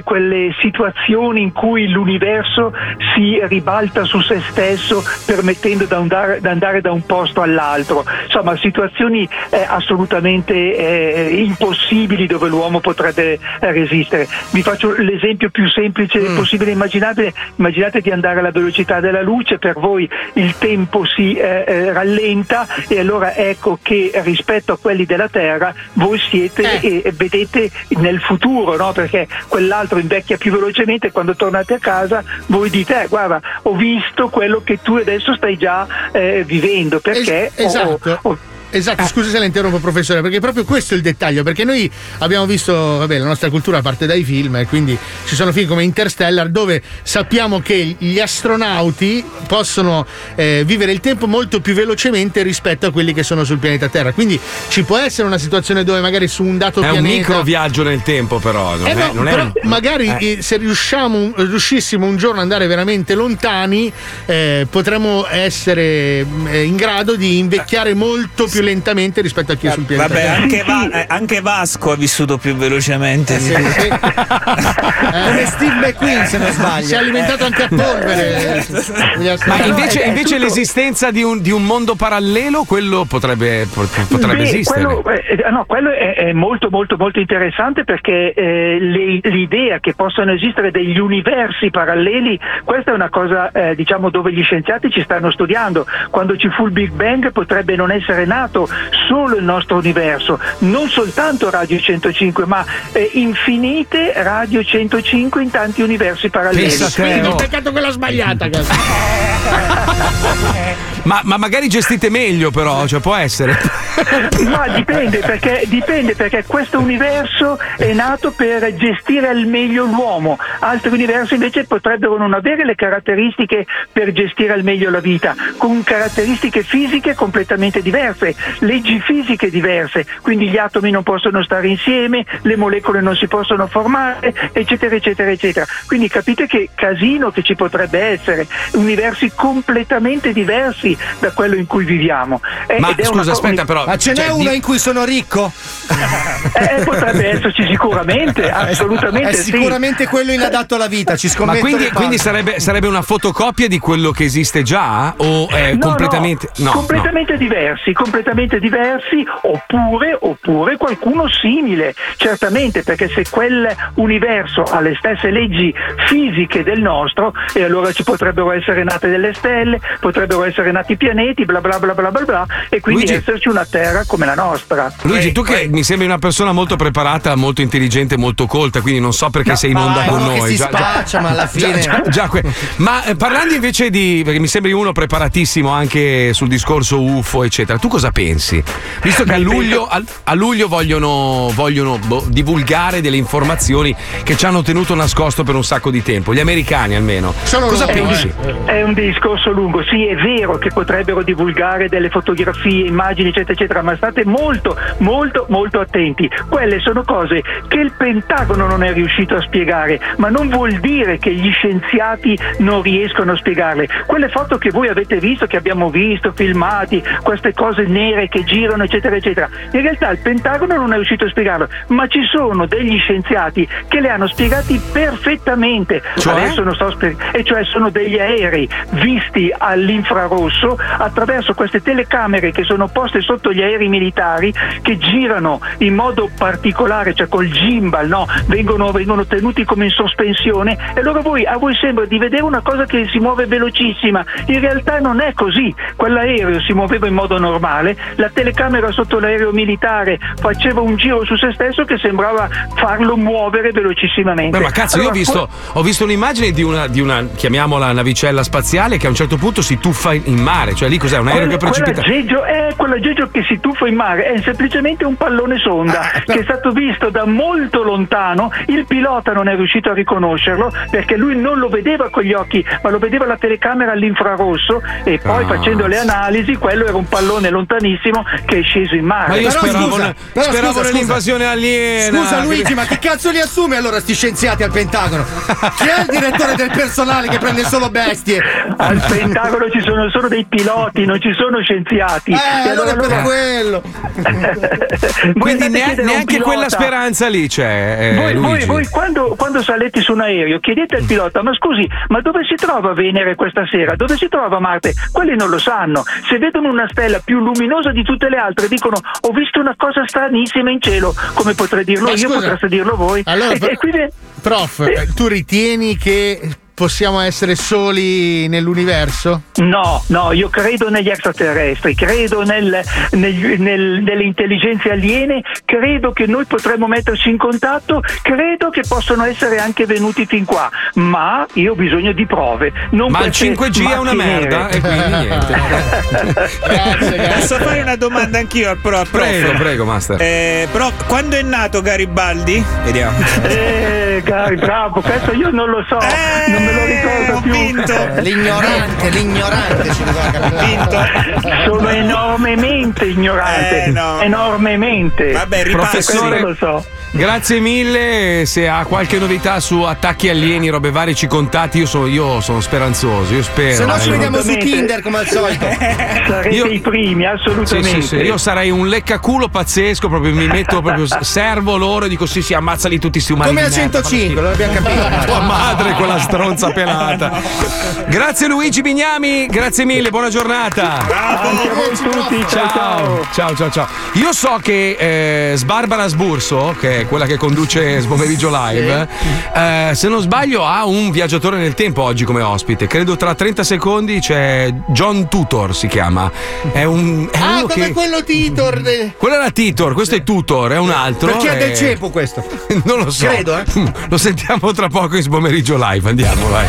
quel- quelle situazioni in cui l'universo si ribalta su se stesso permettendo di andare, andare da un posto all'altro. Insomma, situazioni eh, assolutamente eh, impossibili dove l'uomo potrebbe eh, resistere. Vi faccio l'esempio più semplice possibile e immaginabile. Immaginate di andare alla velocità della luce, per voi il tempo si eh, eh, rallenta e allora ecco che rispetto a quelli della Terra voi siete e, e vedete nel futuro, no? perché quell'altro invecchia più velocemente quando tornate a casa voi dite "Eh, guarda ho visto quello che tu adesso stai già eh, vivendo perché Es- esatto. ho- ho- Esatto, scusa se la interrompo professore, perché proprio questo è il dettaglio, perché noi abbiamo visto, vabbè, la nostra cultura parte dai film e quindi ci sono film come Interstellar dove sappiamo che gli astronauti possono eh, vivere il tempo molto più velocemente rispetto a quelli che sono sul pianeta Terra. Quindi ci può essere una situazione dove magari su un dato È un pianeta micro viaggio nel tempo, però. Non eh è, no, non è però un- magari Eh. eh, se riusciamo, un- riuscissimo un giorno ad andare veramente lontani, eh, potremmo essere eh, in grado di invecchiare molto più lentamente rispetto a chi è sul pianeta. Vabbè, anche, Va- eh, anche Vasco ha vissuto più velocemente. di- <laughs> Come Steve McQueen, se non sbaglio. Si è alimentato anche a polvere. Ma invece, invece l'esistenza di un, di un mondo parallelo, quello potrebbe, pot- potrebbe Beh, esistere. Quello, eh, no, quello è, è molto molto molto interessante perché eh, le- l'idea che possano esistere degli universi paralleli, questa è una cosa eh, diciamo dove gli scienziati ci stanno studiando. Quando ci fu il Big Bang potrebbe non essere nato solo il nostro universo, non soltanto Radio 105, ma eh, infinite Radio 105 in tanti universi paralleli. Quindi peccato quella sbagliata. <laughs> Ma, ma magari gestite meglio, però, cioè può essere. <laughs> Ma dipende perché, dipende perché questo universo è nato per gestire al meglio l'uomo, altri universi invece potrebbero non avere le caratteristiche per gestire al meglio la vita, con caratteristiche fisiche completamente diverse, leggi fisiche diverse, quindi gli atomi non possono stare insieme, le molecole non si possono formare, eccetera, eccetera, eccetera. Quindi capite che casino che ci potrebbe essere, universi completamente diversi da quello in cui viviamo. Eh, Ma ed è una scusa, aspetta, però. Ma ce n'è cioè, uno di- in cui sono ricco? <laughs> Eh, potrebbe esserci sicuramente, <laughs> assolutamente È sì. sicuramente quello inadatto alla vita, ci Ma scommetto. quindi, le quindi palle. sarebbe, sarebbe una fotocopia di quello che esiste già? O è No, completamente. no, completamente diversi, completamente diversi, oppure, oppure qualcuno simile, certamente, perché se quell'universo ha le stesse leggi fisiche del nostro, e allora ci potrebbero essere nate delle stelle, potrebbero essere nati pianeti, bla bla bla bla bla bla, e quindi Luigi- esserci una Terra come la nostra. Luigi, tu che mi sembri una persona molto preparata, molto intelligente, molto colta, quindi non so perché No, sei in onda vai, con noi. si Già- già- spaccia, ma alla <laughs> già- fine- già- già que- ma eh, parlando invece di. perché mi sembri uno preparatissimo anche sul discorso UFO, eccetera. Tu cosa pensi? Visto che a luglio, a, a luglio vogliono, vogliono boh, divulgare delle informazioni che ci hanno tenuto nascosto per un sacco di tempo, gli americani almeno. cosa È un- pensi? È un discorso lungo, sì è vero che potrebbero divulgare delle fotografie, immagini eccetera eccetera, ma state molto molto molto attenti. Quelle sono cose che il Pentagono non è riuscito a spiegare, ma non vuol dire che gli scienziati non riescono a spiegarle. Quelle foto che voi avete visto, che abbiamo visto, filmati, queste cose nere che girano eccetera eccetera, in realtà il Pentagono non è riuscito a spiegarlo, ma ci sono degli scienziati che le hanno spiegati perfettamente. Cioè? Adesso non sto spie- e cioè sono degli aerei visti all'infrarosso attraverso queste telecamere che sono poste sotto gli aerei militari che girano in modo particolare, cioè col gimbal, no? vengono, vengono tenuti come in sospensione e allora voi, a voi sembra di vedere una cosa che si muove velocissima, in realtà non è così, quell'aereo si muoveva in modo normale, la telecamera sotto l'aereo militare faceva un giro su se stesso che sembrava farlo muovere velocissimamente. Beh, ma cazzo, io ho Allora, visto, ho visto un'immagine di una, di una, chiamiamola navicella spaziale, che a un certo punto si tuffa in mare. Cioè, lì cos'è? Un aereo che Quella- precipita. quell'aggeggio è quell'aggeggio che si tuffa in mare, è semplicemente un pallone sonda Ah, che è stato visto da molto lontano. Il pilota non è riuscito a riconoscerlo perché lui non lo vedeva con gli occhi, ma lo vedeva la telecamera all'infrarosso e poi Ah, facendo le analisi quello era un pallone lontanissimo che è sceso in mare. Ma io Però speravo, scusa, però speravo scusa, nell'invasione aliena. Scusa Luigi, ma chi cazzo li assume allora sti scienziati al Pentagono? Chi è il direttore del personale che prende solo bestie? Al Pentagono ci sono solo dei piloti, non ci sono scienziati. Eh, E allora è per quello. <laughs> Quindi ne- neanche quella speranza lì c'è. eh, voi, voi- voi quando, quando salete su un aereo chiedete al pilota ma scusi ma dove si trova Venere questa sera? Dove si trova Marte? Quelli non lo sanno se vedono una stella più luminosa di tutte le altre dicono ho visto una cosa stranissima in cielo come potrei dirlo Ma io scusa, potreste dirlo voi. allora, e, e quindi Prof, eh, tu ritieni che possiamo essere soli nell'universo? No, no, io credo negli extraterrestri, credo nel- negli- nel- nelle intelligenze aliene, credo che noi potremmo metterci in contatto, credo che possono essere anche venuti fin qua, ma io ho bisogno di prove. Non Ma il queste 5G è una merda e quindi niente. <laughs> Posso fare una domanda anch'io al pro? Prego, prego, master. Eh, però, quando è nato Garibaldi? Vediamo. Eh, Gary, bravo, questo io non lo so, non me lo ricordo più. L'ignorante, l'ignorante ci doveva capire. Sono enormemente ignorante, Eh, no. enormemente. Vabbè, Professore, Questo lo so. grazie mille. Se ha qualche novità su attacchi alieni, robe varie, ci contatti. Io sono, io sono speranzoso. Io spero. Se no ci eh. vediamo su. Tinder come al solito. <laughs> Sarete Io- i primi, Sì, assolutamente. sì, sì, io sarei un leccaculo pazzesco, proprio mi metto proprio, servo loro e dico sì, sì, ammazzali tutti sti umani. Come a merda, 105, lo abbiamo capito. Tua madre quella stronza <laughs> pelata. Grazie Luigi Bignami, grazie mille, buona giornata. Anche a voi tutti, ciao ciao. Ciao, ciao, ciao. Io so che eh, Sbarbara Sburso, che è quella che conduce Sbomeriggio Live, eh, se non sbaglio ha un viaggiatore nel tempo oggi come ospite. Credo tra 30 secondi c'è John Tutor, si chiama. È un... È Ah, come che... quello Titor. de- Quello era Titor, questo è Tutor, è un altro. Perché è del eh, cepo questo? <laughs> Non lo so. Credo, eh. <laughs> Lo sentiamo tra poco in Sbomeriggio Live. Andiamo, mulai.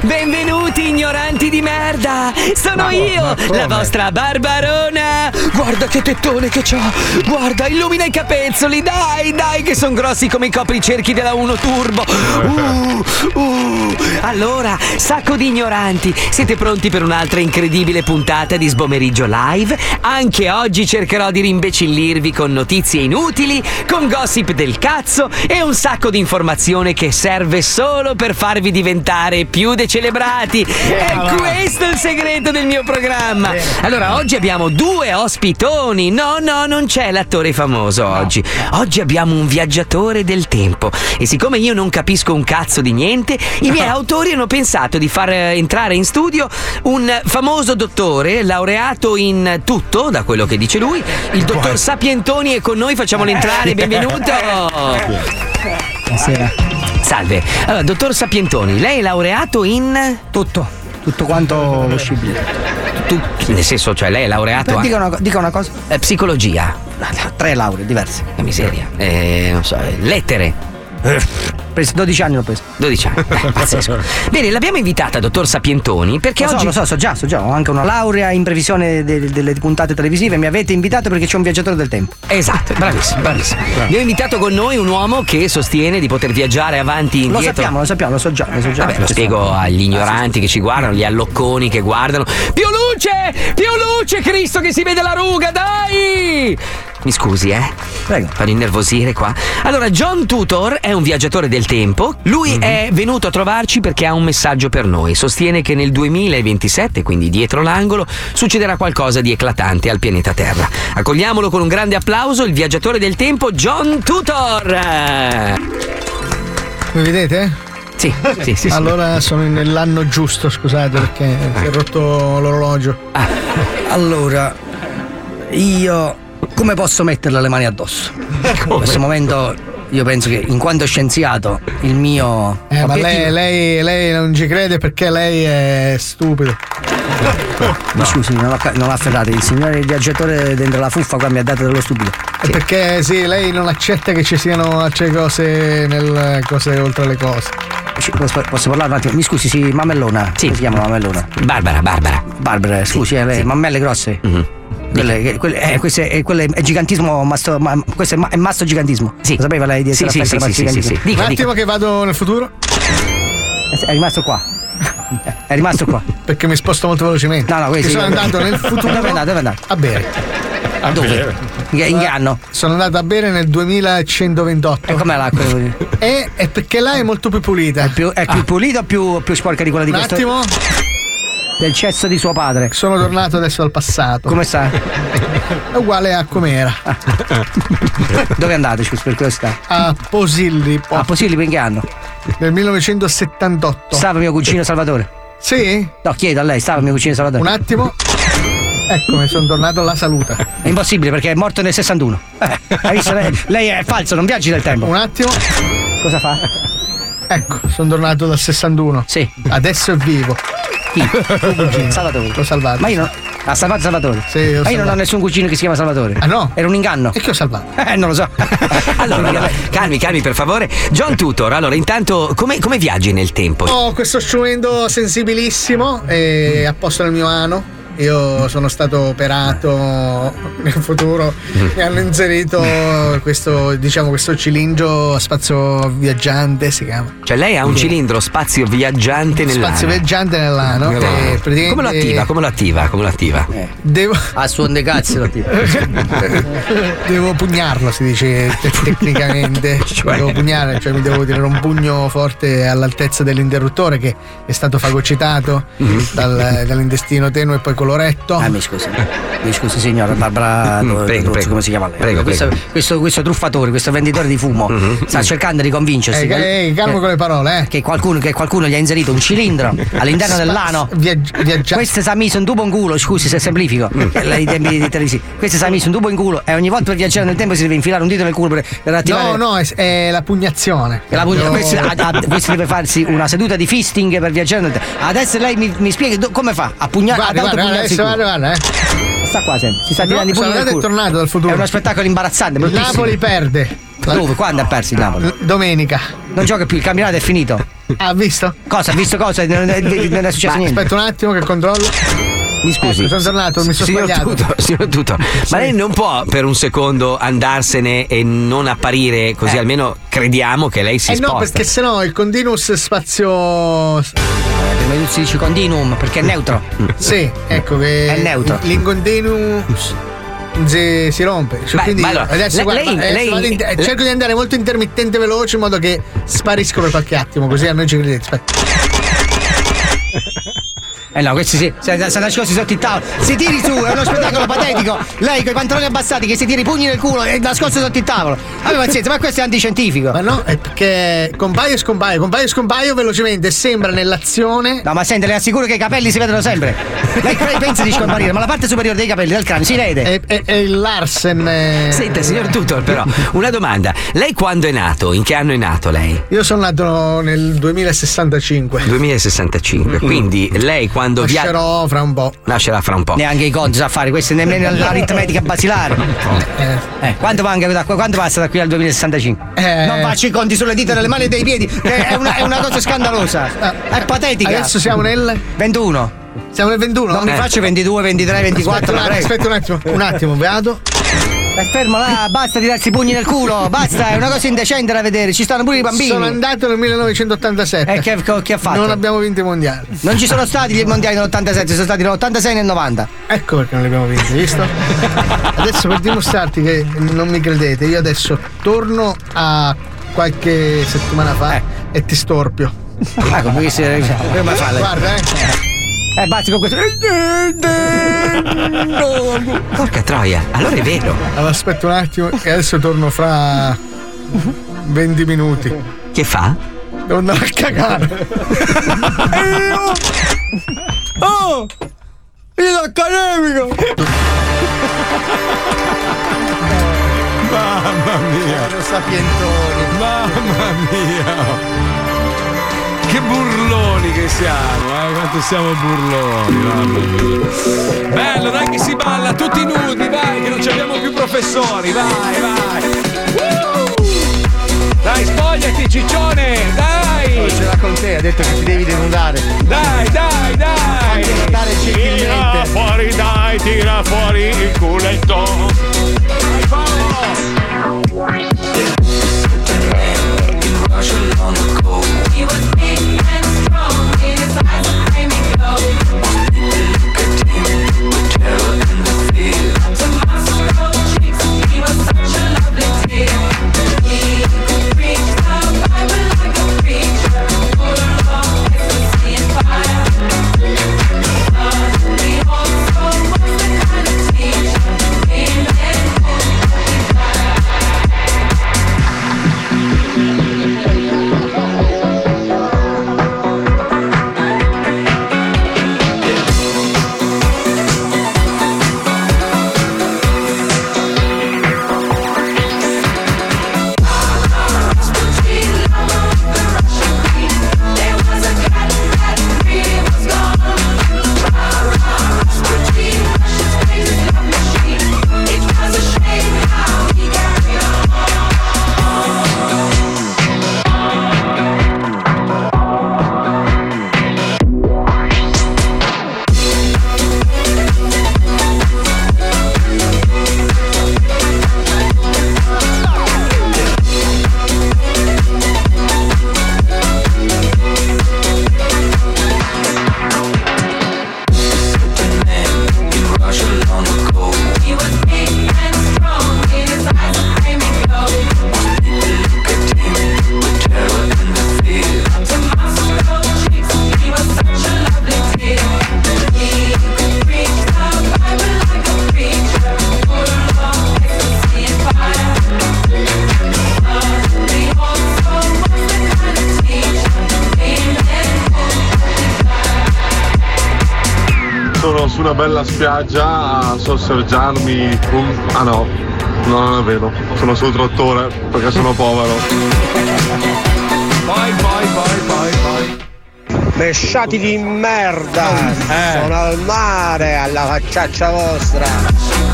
Benvenuti ignoranti di merda sono io, la vostra Barbarona! Guarda che tettone che c'ho! Guarda, illumina i capezzoli! Dai, dai, che sono grossi come i copricerchi della 1 Turbo! Uh, uh. Allora, sacco di ignoranti, siete pronti per un'altra incredibile puntata di Sbomeriggio Live? Anche oggi cercherò di rimbecillirvi con notizie inutili, con gossip del cazzo e un sacco di informazione che serve solo per farvi diventare più decelebrati. È questo il segreto del mio programma. Allora, oggi abbiamo due ospitoni. No, no, non c'è l'attore famoso oggi. Oggi abbiamo un viaggiatore del tempo. E siccome io non capisco un cazzo di niente, i miei <laughs> autori hanno pensato di far eh, entrare in studio un famoso dottore laureato in tutto, da quello che dice lui. Il dottor Sapientoni è con noi, facciamolo entrare. <laughs> Benvenuto. Buonasera. Salve. Allora, dottor Sapientoni, lei è laureato in. Tutto, tutto quanto possibile. Tu, nel senso, cioè lei è laureato Beh, dica, una, dica una cosa. eh, psicologia. Tre lauree diverse. Che miseria. Eh, non so, eh, lettere. Preso 12 anni l'ho preso. 12 anni. Eh, pazzesco. <laughs> Bene, l'abbiamo invitata, dottor Sapientoni, perché lo so, oggi. lo so, so già, so già, ho anche una laurea in previsione de- delle puntate televisive, mi avete invitato perché c'è un viaggiatore del tempo. Esatto, bravissimo, bravissimo. Abbiamo invitato con noi un uomo che sostiene di poter viaggiare avanti e Lo indietro. sappiamo, lo sappiamo, lo so già, lo so già. Vabbè, lo spiego agli ignoranti che ci guardano, gli allocconi che guardano. Più luce! Più luce, Cristo, che si vede la ruga, dai! Mi scusi, eh? Prego. Fanno innervosire qua. Allora, John Tutor è un viaggiatore del tempo. Lui Mhm. è venuto a trovarci perché ha un messaggio per noi. Sostiene che nel 2027, quindi dietro l'angolo, succederà qualcosa di eclatante al pianeta Terra. Accogliamolo con un grande applauso, il viaggiatore del tempo, John Tutor! Mi vedete? Sì, sì, sì. Allora sono nell'anno giusto, scusate, perché si è rotto l'orologio. Allora, io come posso metterle le mani addosso? In questo momento io penso che in quanto scienziato il mio Eh, ma lei, lei- lei non ci crede perché lei è stupido. Mi scusi, non, ho non afferrate, il signore viaggiatore dentro la fuffa qua mi ha dato dello stupido. È perché sì, lei non accetta che ci siano altre cose nel cose oltre le cose. Posso, parlare un attimo? Mi scusi, sì, mammellona. Sì. Si chiama mammellona? Barbara, Barbara. Barbara, scusi, eh, lei, mammelle grosse. Quelle, che- quelle- eh, questo è, quello è gigantismo, masto, ma, questo è, ma- è masto gigantismo. Sì. Lo sapeva lei di essere Sì, sì, sì, sì, sì, sì, gigantismo? Un attimo che vado nel futuro. È, è rimasto qua. È rimasto qua. Perché mi sposto molto velocemente. No, no, questo sono andato nel futuro. Dove è andato? Dove è andato? A bere. A dove? In, in che anno? Sono andato a bere nel 2128. E com'è l'acqua? E è perché là è molto più pulita. È più, è più pulita o più, più sporca di quella di Un questo? attimo. Del cesso di suo padre. Sono tornato adesso al passato. Come sta? È uguale a com'era. <laughs> Dove andate, scusi, per curiosità? A Posillipo. A Posillipo in che anno? Nel 1978. Stava mio cugino Salvatore? Sì? No, chiedo a lei, stava mio cugino Salvatore? Un attimo. Eccomi, sono tornato alla salute. È impossibile perché è morto nel 61. Eh, hai visto? Lei, lei è falso, non viaggi nel tempo. Un attimo. Cosa fa? Ecco, sono tornato dal 61. Sì. Adesso è vivo. Chi? <laughs> Salvatore. L'ho salvato. Ma io non. Ha salvato Salvatore? Sì, Ma io non salvato. ho nessun cugino che si chiama Salvatore. Ah no? Era un inganno. E che ho salvato? Eh, non lo so. <laughs> Allora, calmi, calmi per favore. John Tutor, allora intanto come, come viaggi nel tempo? Ho questo strumento sensibilissimo e a posto nel mio ano. Io sono stato operato nel futuro, mi <laughs> hanno inserito questo, diciamo, questo cilindro spazio viaggiante, si chiama. Cioè lei ha un Sì. cilindro spazio viaggiante nell'ano. Spazio viaggiante nell'ano. Nell'ano. e praticamente- Come lo attiva? Come lo attiva? Come lo attiva? Devo... A suon de cazzo lo tipo. <laughs> devo pugnarlo, si dice te- tecnicamente. <laughs> Devo pugnare, cioè mi devo tirare un pugno forte all'altezza dell'interruttore che è stato fagocitato dal- dall'intestino tenue e poi coloretto. Ah, mi scusi. Mi scusi, signora Barbara. Mm, prego, prego. come si chiama lei? Prego, questo, prego. Questo, questo truffatore, questo venditore di fumo, sta cercando di convincersi. Eh, che- eh, calmo che- con le parole, eh. Che qualcuno, che qualcuno gli ha inserito un cilindro <laughs> all'interno Spa- dell'ano. viaggia- Questo si è messo un tubo in culo, scusi se semplifico. I tempi di televisivi. Questo si è messo un tubo in culo e ogni volta per viaggiare nel tempo si deve infilare un dito nel culo per, per attivare. No, no, è, è la pugnazione. E la pugna- Devo- questo, ah, ah, questo deve farsi una seduta di fisting per viaggiare nel tempo. Adesso lei mi, mi spieghi do- come fa a pugna- Guarda, guarda, adesso culo. guarda, guarda, eh. Sta qua sempre, si sta No, tirando i pugni culo. tornato dal futuro. È uno spettacolo imbarazzante, Il. Napoli perde. Dove? Quando ha perso il Napoli? Domenica. Non gioca più, il campionato è finito. Ha <laughs> visto? Cosa? Ha visto cosa? Non è, non è successo Ma niente. Aspetta un attimo che controllo. Mi scusi. Ecco, sono tornato, mi sono signor sbagliato. Tutor, <laughs> signor Tutor, ma lei non può per un secondo andarsene e non apparire così almeno crediamo che lei si Eh sposta. no, perché sennò il continuous spazio. Prima di tutto si dice continuum perché è neutro. <laughs> Sì, ecco che. È neutro. L'incontinuous. Si, si rompe. Cioè, Beh, quindi allora, adesso guarda, lei- adesso lei- in- le- cerco di andare molto intermittente veloce in modo che sparisco per qualche attimo, così a noi ci credete. Aspetta. Eh no, questi sì, si si nascosti sotto il tavolo. Si tiri su, è uno spettacolo patetico. Lei con i pantaloni abbassati che si tira i pugni nel culo e nascosto sotto il tavolo. Vabbè, pazienza, ma questo è antiscientifico. Ma no, è perché compaio e scompaio, compaio e scompaio velocemente, sembra nell'azione. No, ma senti, le assicuro che i capelli si vedono sempre. Lei, pensa di scomparire, ma la parte superiore dei capelli del cranio si vede. È, è- è il Larsen. eh. Senta, signor Tutor, però, una domanda. Lei quando è nato? In che anno è nato lei? Io sono nato nel 2065. 2065. Quindi lei quando. Nascerò fra un po'. Nascerà fra un po'. Neanche i conti sa fare, questo nemmeno <laughs> l'aritmetica basilare. <laughs> Eh, quanto, manca da, quanto passa da qui al 2065? Eh. Non faccio i conti sulle dita delle mani e dei piedi, che è una, è una cosa scandalosa. È patetica. Adesso siamo nel 21. Siamo nel 21? Non mi Eh. faccio 22, 23, 24, Aspetta un attimo, un attimo, un attimo, vado. Stai fermo là, basta tirarsi i pugni nel culo, basta, è una cosa indecente da vedere, ci stanno pure i bambini. Sono andato nel 1987. E che, che ha fatto? Non abbiamo vinto i mondiali. Non ci sono stati gli mondiali nell'87, sono stati nell'86 e nel 90. Ecco perché non li abbiamo vinti, visto? adesso per dimostrarti che non mi credete, io adesso torno a qualche settimana fa e ti storpio. Ah, come si come fa? Guarda, eh. Eh, basta con questo. Porca troia, allora è vero. Allora aspetta un attimo e adesso torno fra 20 minuti. Che fa? Devo andare a cagare. <laughs> Oh! Il accademico! Mamma mia. Mamma mia. Che burloni che siamo, eh? Quanto siamo burloni, mamma mia. Bello, dai che si balla tutti nudi, vai, che non ci abbiamo più professori, vai, vai. Dai, spogliati, ciccione, dai! Ce l'ha con te, ha detto che ti devi denudare. Dai, dai, dai! Tira fuori, dai, tira fuori il culetto. Sono spiaggia a sorseggiarmi un... Ah no, no non è vero, sono sul trattore perché sono povero. Poi, poi, poi, poi, poi. Mesciati di merda! Eh. Sono al mare, alla facciaccia vostra!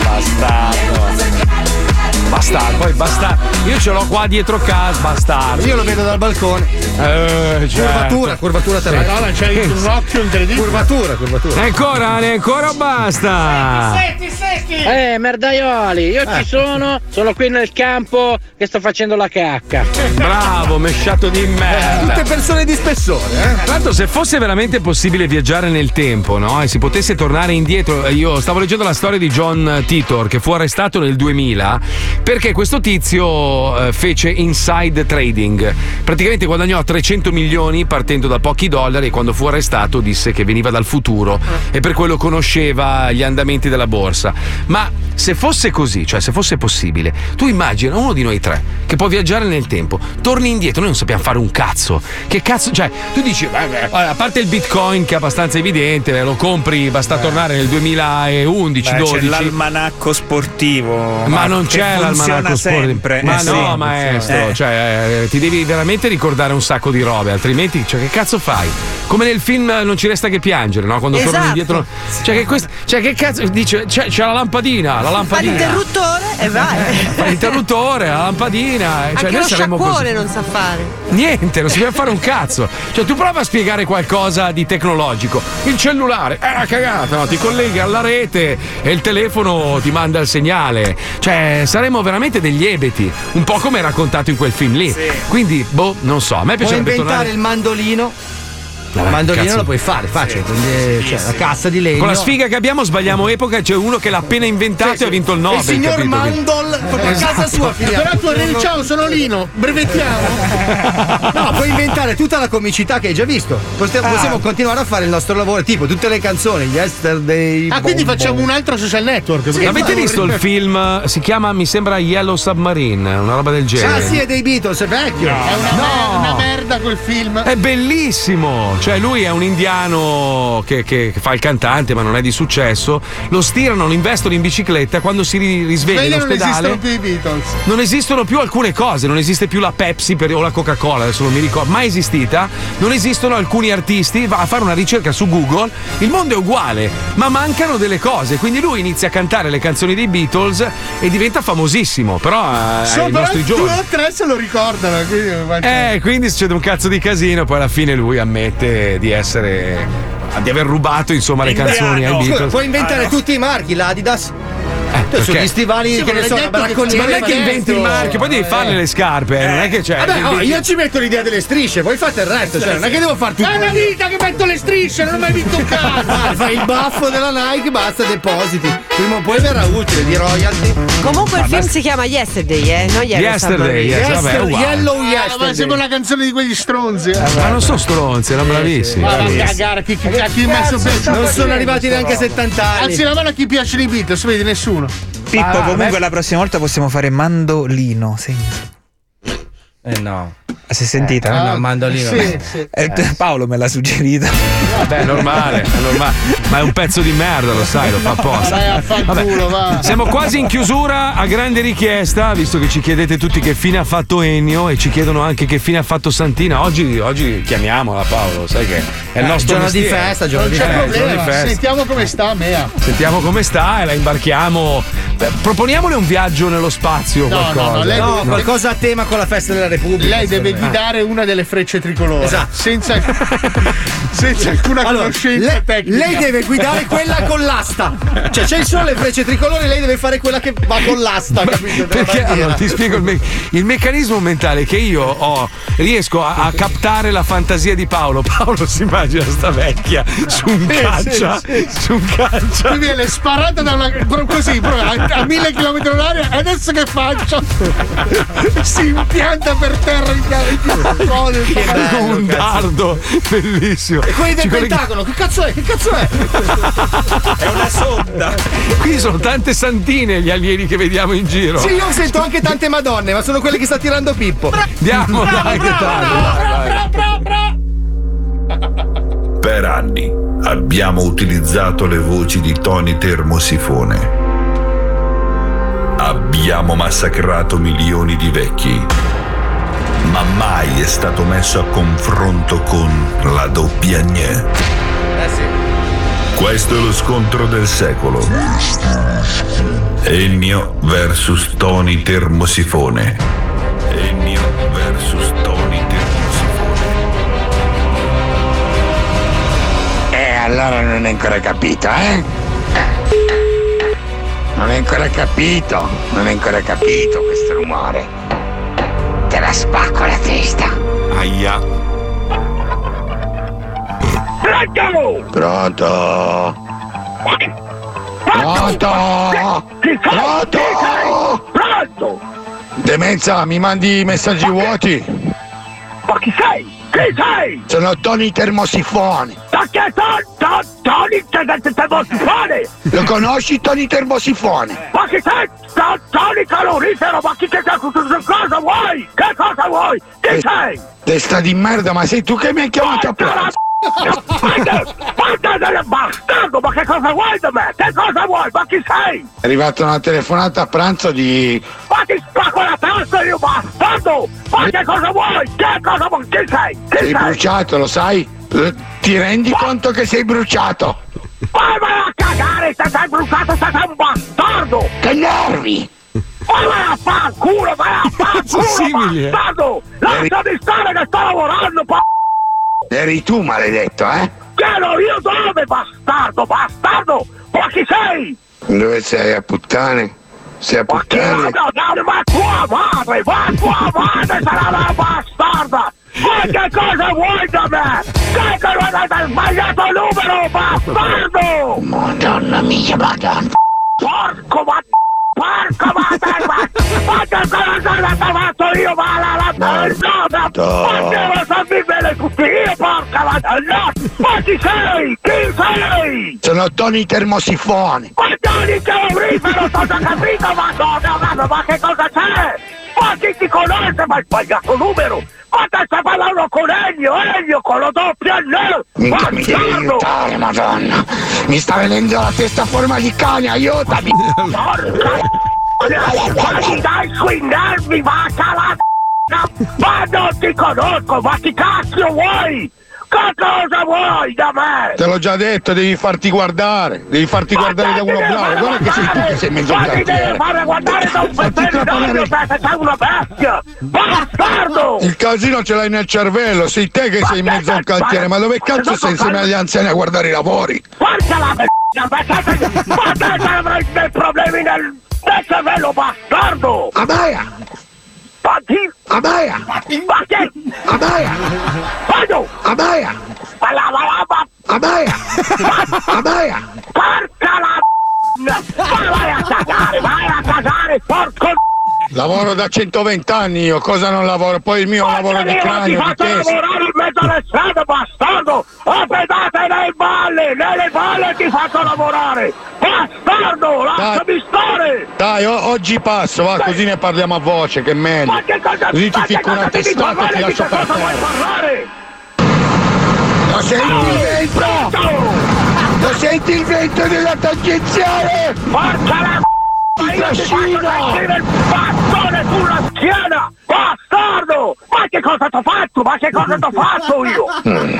Bastardo! Bastardo, poi bastardo. Io ce l'ho qua dietro casa, bastardo. Io lo vedo dal balcone. Eh, certo. Curvatura, curvatura terrestre. Allora c'hai un occhio incredibile. Curvatura, curvatura. E ancora, ne ancora o basta? Secchi, secchi! Eh, merdaioli, io ci sono, sono qui nel campo che sto facendo la cacca. Bravo, mesciato di merda. Tutte persone di spessore, eh? Tra l'altro, se fosse veramente possibile viaggiare nel tempo, no? E si potesse tornare indietro, eh, io stavo leggendo la storia di John Titor che fu arrestato nel 2000 perché questo tizio eh, fece inside trading. Praticamente guadagnò 300 milioni partendo da pochi dollari e quando fu arrestato disse che veniva dal futuro e per quello conosceva gli andamenti della borsa. Ma se fosse così, cioè se fosse possibile, tu immagina uno di noi tre che può viaggiare nel tempo, torni indietro, noi non sappiamo fare un cazzo. Che cazzo, cioè, tu dici, beh, beh, a parte il bitcoin che è abbastanza evidente, lo compri, basta tornare nel 2011, Beh, 12. c'è l'almanacco sportivo. Ma non che c'è funziona sempre. Ma Eh, no, sì. maestro, Eh. cioè, eh, ti devi veramente ricordare un sacco di robe, altrimenti, cioè, che cazzo fai? Come nel film Non ci resta che piangere, no? Quando tornano Esatto. indietro. Cioè, che, quest- cioè, che cazzo dice? C'è, c'è la lampadina, la Fa lampadina. l'interruttore e vai. <laughs> Fa l'interruttore, la lampadina. Cioè, Anche noi lo sciacquone così. non sa fare. Niente, non si deve fare un cazzo. Cioè, tu prova a spiegare qualcosa di tecnologico. Il cellulare è una cagata, no? Ti colleghi alla rete e il telefono ti manda il segnale. Cioè, saremmo veramente degli ebeti. Un po' come raccontato in quel film lì. Quindi, boh, non so. A me Puoi piacerebbe inventare tornare. il mandolino. Vabbè, Il mandolino cazzo. lo puoi fare, facile. quindi, cioè, la cassa di legno. Con la sfiga che abbiamo sbagliamo epoca, c'è uno che l'ha appena inventato e ha vinto il Nobel. il signor capito? Mandol, a Esatto. casa sua finiamo. Però tu arrivi, ciao, sono Lino, brevettiamo. No, puoi inventare tutta la comicità che hai già visto. Possiamo, Ah. possiamo continuare a fare il nostro lavoro, tipo tutte le canzoni, Yesterday. Ah, quindi bom, facciamo un altro social network. perché- Avete visto il film? Si chiama, mi sembra Yellow Submarine, una roba del genere. Ah, sì, è dei Beatles, è vecchio. È una, mer- una merda quel film. È bellissimo! Cioè, lui è un indiano che, che- fa il cantante, ma non è di successo. Lo stirano, lo investono in bicicletta. Quando si ri- risveglia in Sveglia non ospedale. esistono più i Beatles. Non esistono più alcune cose, non esiste più la Pepsi per- o la Coca-Cola, adesso non mi ricordo, mai esistita. Non esistono alcuni artisti, va a fare una ricerca su Google, il mondo è uguale, ma mancano delle cose. Quindi lui inizia a cantare le canzoni dei Beatles e diventa famosissimo, però eh, Solo ai però nostri due giorni. o tre se lo ricordano. Quindi, Eh, quindi succede un cazzo di casino, poi alla fine lui ammette di essere. di aver rubato insomma le canzoni ai Beatles. puoi inventare tutti i marchi, l'Adidas. Perché? sugli stivali Sì, che ma ne non so, bracconiera. Ma non è che inventi il marchio, poi devi farle le scarpe, eh, non è che c'è. Vabbè, oh, io ci metto l'idea delle strisce, voi fate il resto, cioè non è che devo fare tutto. È una vita che metto le strisce, non ho mai vinto un cazzo. <laughs> Fai il baffo della Nike, basta, depositi. Prima o poi verrà utile di royalty. Comunque il Ma film si chiama Yesterday, eh? Non Yellow Yesterday, Submarine. yes, vabbè, uguale. Yellow Ah, ma Yesterday. sembra una canzone di quegli stronzi. eh. Ma non sono stronzi, erano bravissimi. Ma va a cagare, chi, chi, chi, chi messo Non sono arrivati neanche a 70 anni. Alzi la mano a chi piacciono i Beatles, vedi nessuno. Pippo, Ah, comunque beh. la prossima volta possiamo fare mandolino. Segna. Eh no. Si è sentita? Eh, no, mandolino. Sì, Sì, Eh, Paolo me l'ha suggerito. Vabbè, è normale, è normale. Ma è un pezzo di merda, lo sai, lo fa apposta. Va. Siamo quasi in chiusura a grande richiesta, visto che ci chiedete tutti che fine ha fatto Ennio e ci chiedono anche che fine ha fatto Santina. Oggi, oggi chiamiamola Paolo, sai che è il Eh, nostro giorno di mestiere. festa, giorno di c'è festa. giorno di problema. festa. Sentiamo come sta, Mea. Sentiamo come sta e la imbarchiamo. Beh, proponiamole un viaggio nello spazio. No, qualcosa. no, no, lei No, deve- qualcosa a tema con la festa della Repubblica. Lei deve guidare una delle frecce tricolore. Esatto. Senza, <laughs> senza alcuna Allora, conoscenza lei, tecnica. lei deve guidare quella con l'asta. Cioè, c'è solo le frecce tricolori, lei deve fare quella che va con l'asta, capito? Perché allora ti spiego il, me- il meccanismo mentale che io ho, riesco a, a captare la fantasia di Paolo. Paolo si immagina sta vecchia su un Sì, caccia, sì, sì. su un caccia. Mi viene sparata da una. così, proprio a, a mille chilometri all'aria, e adesso che faccio? <laughs> si impianta per terra in code. Come un dardo, bellissimo. E quelli del Pentagono, che cazzo è? Che cazzo è? È una sonda. Qui sono tante santine gli alieni che vediamo in giro. Sì, io sento anche tante madonne, ma sono quelle che sta tirando Pippo. Andiamo, dai, che tardi. Per anni abbiamo utilizzato le voci di Tony Termosifone. Abbiamo massacrato milioni di vecchi. Ma mai è stato messo a confronto con la doppia gne. Eh sì. Questo è lo scontro del secolo. Ennio versus Tony Termosifone. Ennio versus Tony Eh, allora non hai ancora capito, eh? Non hai ancora capito, non hai ancora capito questo rumore. Te la spacco la testa. Aia. Pronto! Pronto! Pronto! Pronto! Pronto! Demenza, mi mandi i messaggi vuoti? Ma chi sei? Chi sei? Sono Tony Termosifone. Ma che Tony? Tony Termosifone? Lo conosci Tony Termosifone? Ma chi sei? To- Tony Calorifero? Ma chi che cosa vuoi? Che cosa vuoi? Chi sei? Testa di merda, ma sei tu che mi hai chiamato a pranzo? Bastardo, ma che cosa vuoi da me? Che cosa vuoi? Ma chi sei? È arrivata una telefonata a pranzo di... Ma ti spacco la testa io bastardo! Ma che cosa vuoi? Che cosa vuoi? Chi sei? Chi Sei sei? bruciato, lo sai? Eh, Ti rendi conto che sei bruciato? Vai vai a cagare, se sei bruciato, se sei un bastardo! Che nervi! Vai vai a fanculo, vai a fanculo, eh. bastardo! Lasciami stare che sto lavorando, pa... Eri tu, maledetto, eh? Chiaro io dove, bastardo, bastardo! Ma chi sei? Dove sei a puttane? Sei a puttane? no, no, ma tua madre, ma tua madre sarà una bastarda! Ma che cosa vuoi da me? Che cosa hai sbagliato numero, bastardo! Madonna mia, madonna! Porco ma... Porco ma... Ma ma che cosa ti ho fatto io, ma la... la... la... la... Ma devo sapere tutti io, porca madonna! Ma chi sei? Chi sei? Sono Tony Termosifone! Che è un rifero, ho capito, madonna, madonna, ma che cosa c'è? Chi ti conosce? Ma hai sbagliato numero! Ma te stai parlando con Ennio, Ennio, con lo doppio N! Mica mi devi aiutare, madonna! Mi sta venendo la testa a forma di cane, aiutami! Ma ti dai sui nervi, vacca la Ma non ti conosco, ma chi cazzo vuoi? Che cosa vuoi da me? Te l'ho già detto, devi farti guardare, devi farti guardare da uno bravo, guarda che sei tu che sei mezzo Ma ti devi fare guardare da un veterinario, te sei una bestia! Bastardo! Il casino ce l'hai nel cervello, sei te che sei in mezzo a un cantiere, ma dove cazzo sei insieme agli anziani a guardare i lavori? Porca la m***a, ma te ma avrai dei problemi nel, nel cervello, bastardo! Abaia! Vado! Abaia! Ma la ma la ma... Abaia! Abaia! Porca la vai a cagare, vai a cagare, porco Lavoro da 120 anni io, cosa non lavoro? Poi il mio lavoro di Io non ti cranio, di faccio testa. lavorare in mezzo alle strade, bastardo! O pedate nei balle, nelle balle ti faccio lavorare! Bastardo, lasciami stare! Dai, o- oggi passo, va, così ne parliamo a voce, che è meglio. Ma che cosa Così ti ficco una testata e ti lascio per che cosa vuoi terra. parlare? Lo senti il vento? Lo senti il vento della tangenziale? Porca la ma sentire il bastone sulla schiena! Bastardo! Ma che cosa t'ho fatto? Ma che cosa t'ho fatto io? Mm,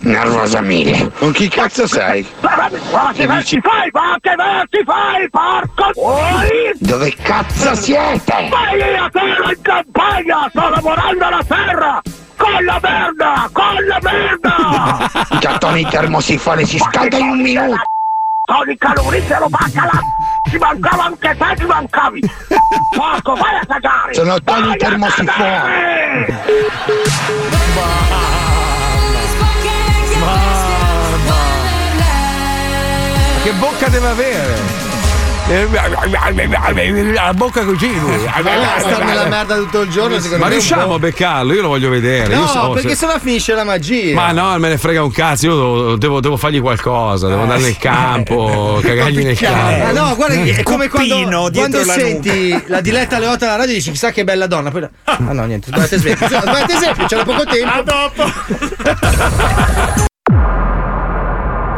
nervosa mille. Con chi cazzo sei? Ma ma che versi fai? Ma che versi fai? Porco vuoi? Dove cazzo siete? Ma io a terra in campagna! Sto lavorando alla terra! Con la merda! Con la merda! I cartoni termosifone si scalda in un minuto. Tony Calorifero, bacca la Ci mancava anche te, ci mancavi! <laughs> Porco, vai a cagare! Sono Tony Vai a Termosifone. cagare! Che bocca deve avere? La bocca così lui. Ma sta nella merda tutto il giorno, secondo Ma riusciamo a beccarlo? Io lo voglio vedere. Io No, so- perché se- sennò finisce la magia. Ma no, me ne frega un cazzo, io devo, devo- devo fargli qualcosa, devo andare nel campo, cagargli nel campo. Ah, no, guarda, è come quando, quando la senti la diletta alle 8 alla radio e dici chissà che bella donna. Poi, ah no, niente, sbagliate esempio. Sbagliate esempio, c'era poco tempo. A dopo. <laughs>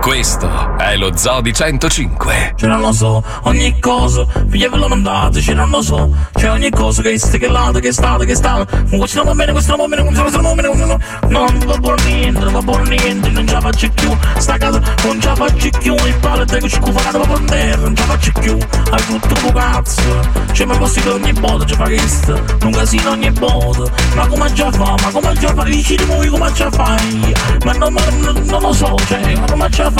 Questo è lo Zoo di 105. Cioè non lo so, ogni cosa, figlia ve lo mandate, cioè non lo so, c'è ogni cosa che è che là, che è stata, che stata, questo non va bene, questo non va bene, questo non va bene, non va va buono niente, non va buono niente, non ce la faccio più, sta casa non ce la faccio più, il palo che ci cufano per terra, non ce la faccio più, hai tutto un cazzo, cioè ma così che ogni volta ci fa questo, un casino ogni volta, ma come già fa, ma come già fa, dici di voi come già fai, ma non, ma non, non lo so, cioè, ma come già fa,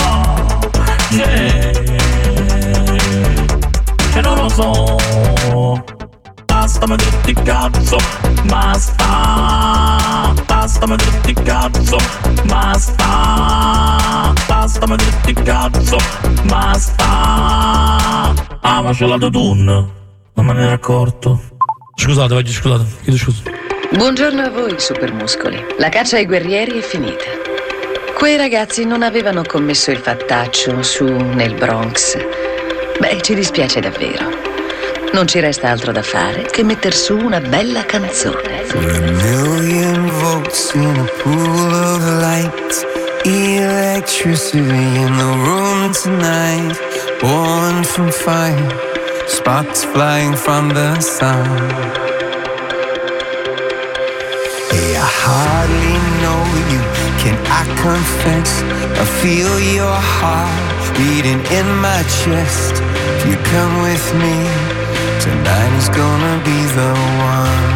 cioè non lo so, basta ma tutti cazzo, basta, basta ma tutti cazzo, basta, basta ma tutti cazzo, basta, ah ma c'è la tutun, non me ne ero accorto, scusate, oggi scusate, chiedo scusa. Buongiorno a voi, supermuscoli. La caccia ai guerrieri è finita. Quei ragazzi non avevano commesso il fattaccio su nel Bronx. Beh, ci dispiace davvero. Non ci resta altro da fare che metter su una bella canzone. For a million volts in a pool of light. Electricity in the room tonight. Born from fire. Sparks flying from the sun. Hey, I hardly. Can I confess? I feel your heart beating in my chest. If you come with me, tonight is gonna be the one.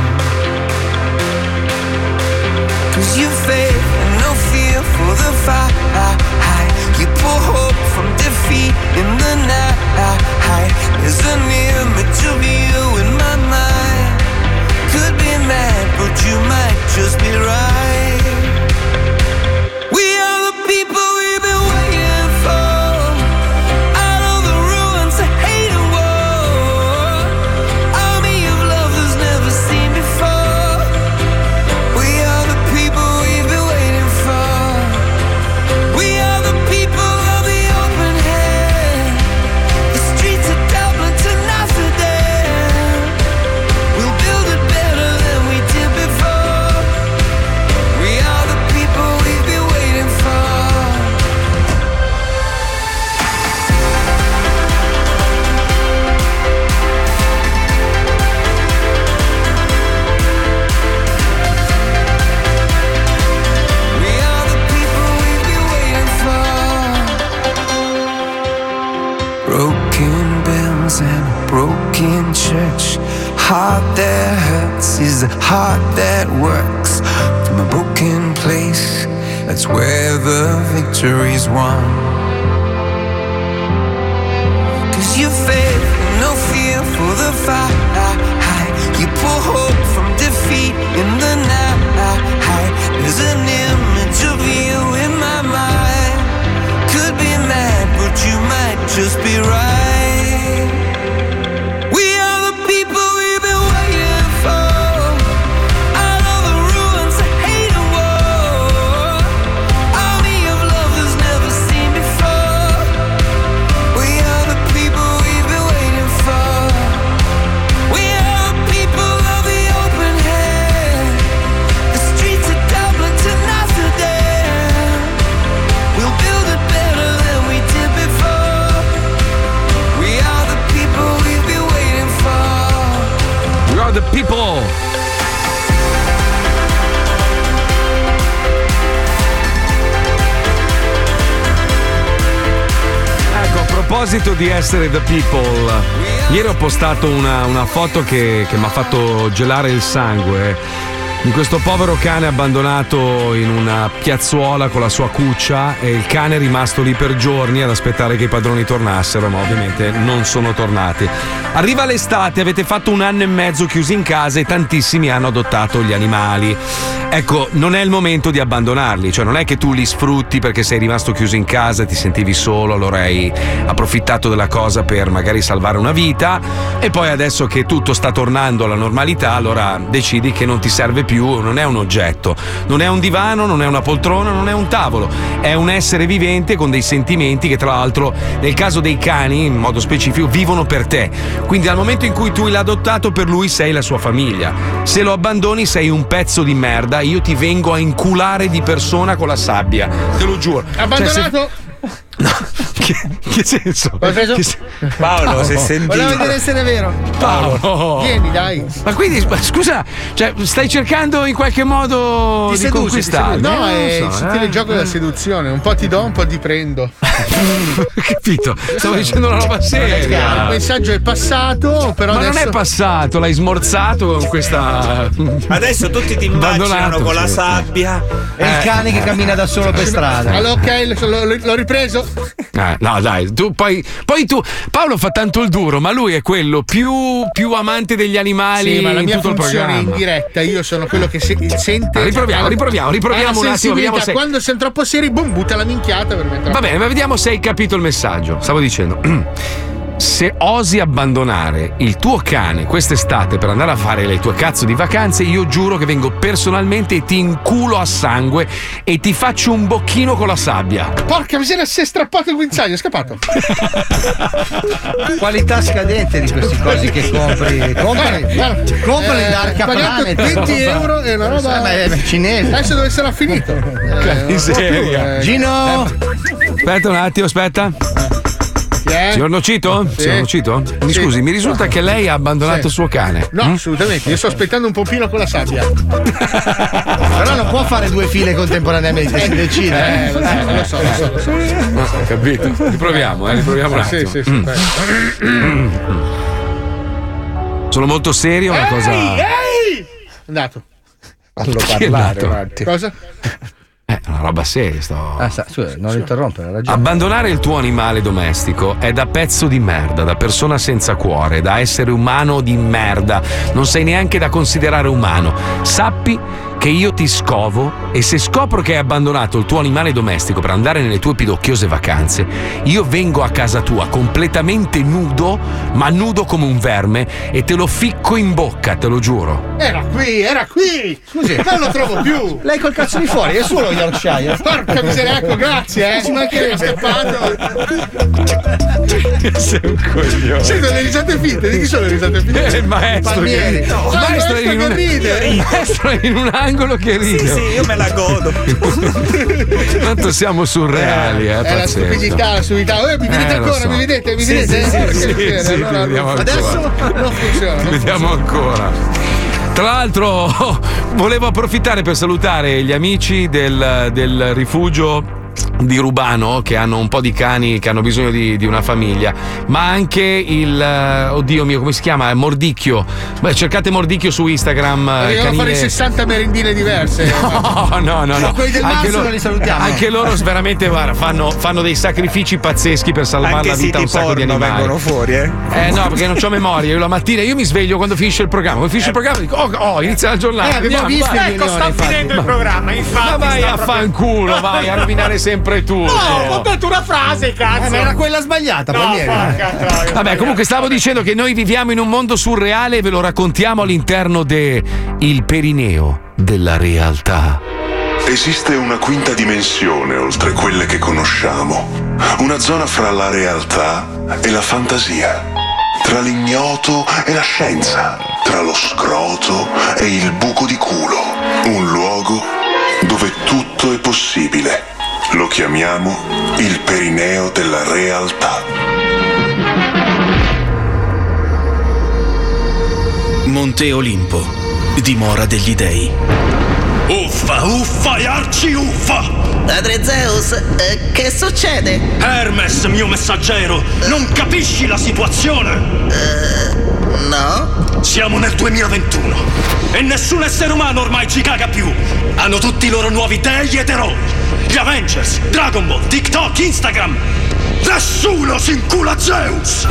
Cause you faith and no fear for the fight. You pull hope from defeat in the night. There's an image of you in my mind. Could be mad, but you might just be right. Heart that hurts is a heart that works. From a broken place, that's where the victory's won. Cause you and no fear for the fight. You pull hope from defeat in the night. There's an proposito di essere the people, ieri ho postato una, una foto che, che mi ha fatto gelare il sangue. Di questo povero cane abbandonato in una piazzuola con la sua cuccia e il cane è rimasto lì per giorni ad aspettare che i padroni tornassero, ma ovviamente non sono tornati. Arriva l'estate, avete fatto un anno e mezzo chiusi in casa e tantissimi hanno adottato gli animali. Ecco, non è il momento di abbandonarli, cioè non è che tu li sfrutti perché sei rimasto chiuso in casa, ti sentivi solo, allora hai approfittato della cosa per magari salvare una vita e poi adesso che tutto sta tornando alla normalità, allora decidi che non ti serve più, non è un oggetto, non è un divano, non è una poltrona, non è un tavolo, è un essere vivente con dei sentimenti che tra l'altro nel caso dei cani in modo specifico vivono per te. Quindi dal momento in cui tu l'hai adottato per lui sei la sua famiglia. Se lo abbandoni sei un pezzo di merda, io ti vengo a inculare di persona con la sabbia, te lo giuro. Cioè, se- Abbandonato? <laughs> Che, che senso? preso? Che se- Paolo, se senti- Volevo vedere se è vero. Paolo. Vieni, dai. Ma quindi, ma scusa, cioè, stai cercando in qualche modo di, Ti seduci, ti conquistarmi? seduci. No, Eh, è il so, sottile eh. gioco della seduzione. Un po' ti do, un po' ti prendo. <laughs> Capito? Stavo dicendo una roba Il seria. messaggio è passato, però Ma adesso. non è passato, l'hai smorzato con questa. <laughs> Adesso tutti ti immaginano con la sabbia. È il cane che cammina da solo per strada. Allora, ok, l'ho ripreso. Eh, no, dai, tu poi, poi tu. Paolo fa tanto il duro, ma lui è quello più, più amante degli animali Sì, ma la mia tutto funzione in diretta, io sono quello che se- sente. Ah, riproviamo, riproviamo, riproviamo un attimo, vediamo se- Quando siamo troppo seri, boom, butta la minchiata per mettere. Va bene, ma vediamo se hai capito il messaggio. Stavo dicendo. <clears throat> Se osi abbandonare il tuo cane quest'estate per andare a fare le tue cazzo di vacanze, io giuro che vengo personalmente e ti inculo a sangue e ti faccio un bocchino con la sabbia. Porca miseria, si è strappato il guinzaglio, è scappato. Qualità scadente di questi cosi che compri. Comprali, comprali eh, da Arca pagato Planet. 20 euro e una roba. Eh, ma è cinese. Adesso dove sarà finito? Eh, miseria. più, eh. Gino! Aspetta un attimo, aspetta. È? Signor Nocito? Sì. Signor Nocito? Mi Sì. scusi, mi risulta che lei ha abbandonato Sì. il suo cane. No, Mm? assolutamente. Io sto aspettando un pompino con la sabbia. Però non può fare due file contemporaneamente, si decide. Eh, lo so, lo so, lo so. Lo so. Ah, capito? Riproviamo, eh, riproviamo un Sì, attimo. sì, sì. Mm. Sono molto serio, una cosa. Ehi! Andato. Fallo è parlare andato? un attimo. Cosa? Eh, una roba seria sto. Ah, sa- scusa, non interrompere, ragione. Abbandonare il tuo animale domestico è da pezzo di merda, da persona senza cuore, da essere umano di merda. Non sei neanche da considerare umano. Sappi che io ti scovo e se scopro che hai abbandonato il tuo animale domestico per andare nelle tue pidocchiose vacanze, io vengo a casa tua completamente nudo, ma nudo come un verme e te lo ficco in bocca, te lo giuro. Era qui, era qui. Scusi. Non lo trovo più. Lei col cazzo di fuori, è solo Yorkshire. Porca miseria, ecco, grazie, eh. Ci mancherebbe, è scappato. Sei un coglione. Sento le risate finte, di chi sono le risate finte? È il maestro Palmieri. che, No, il maestro è in un, ride. il maestro in un angolo che ride. Sì, sì, io me la godo. <laughs> Tanto siamo surreali, eh, È la pazzesco. stupidità, la stupidità. Eh, mi vedete Eh, ancora, so. mi vedete, mi Sì, vedete? sì, Eh, sì, sì, allora- vediamo ancora. Adesso non funziona. non Vediamo ancora. Tra l'altro, <laughs> volevo approfittare per salutare gli amici del, del rifugio di Rubano che hanno un po' di cani che hanno bisogno di, di una famiglia, ma anche il eh, oddio mio, come si chiama? Mordicchio. Beh, cercate Mordicchio su Instagram. eh, Dobbiamo fare canile- 60 merendine diverse. <laughs> No, no, no, no. Quei del Anche Massimo loro, li salutiamo. anche loro veramente guarda, fanno, fanno dei sacrifici pazzeschi per salvare Anche la vita a un sacco di animali. vengono fuori, eh? Eh no, perché non ho memoria. Io la mattina io mi sveglio quando finisce il programma. Quando finisce il programma dico, oh, oh, inizia la giornata. Eh, abbiamo andiamo, visto vai. Ecco, sta finendo il programma, infatti. Ma vai a proprio- fanculo, vai a rovinare <laughs> sempre tu. No, ho detto una frase, cazzo. Eh, ma era quella sbagliata, No, porca. Vabbè, comunque stavo dicendo che noi viviamo in un mondo surreale e ve lo raccontiamo all'interno de Il Perineo della realtà. Esiste una quinta dimensione oltre quelle che conosciamo, una zona fra la realtà e la fantasia, tra l'ignoto e la scienza, tra lo scroto e il buco di culo, un luogo dove tutto è possibile. Lo chiamiamo il perineo della realtà. Monte Olimpo, dimora degli dei. Uffa, uffa e arci uffa! Padre Zeus, eh, che succede? Hermes, mio messaggero, non capisci la situazione? no? Siamo nel 2021 e nessun essere umano ormai ci caga più. Hanno tutti i loro nuovi dei ed eroi. Gli Avengers, Dragon Ball, TikTok, Instagram. Nessuno si incula Zeus!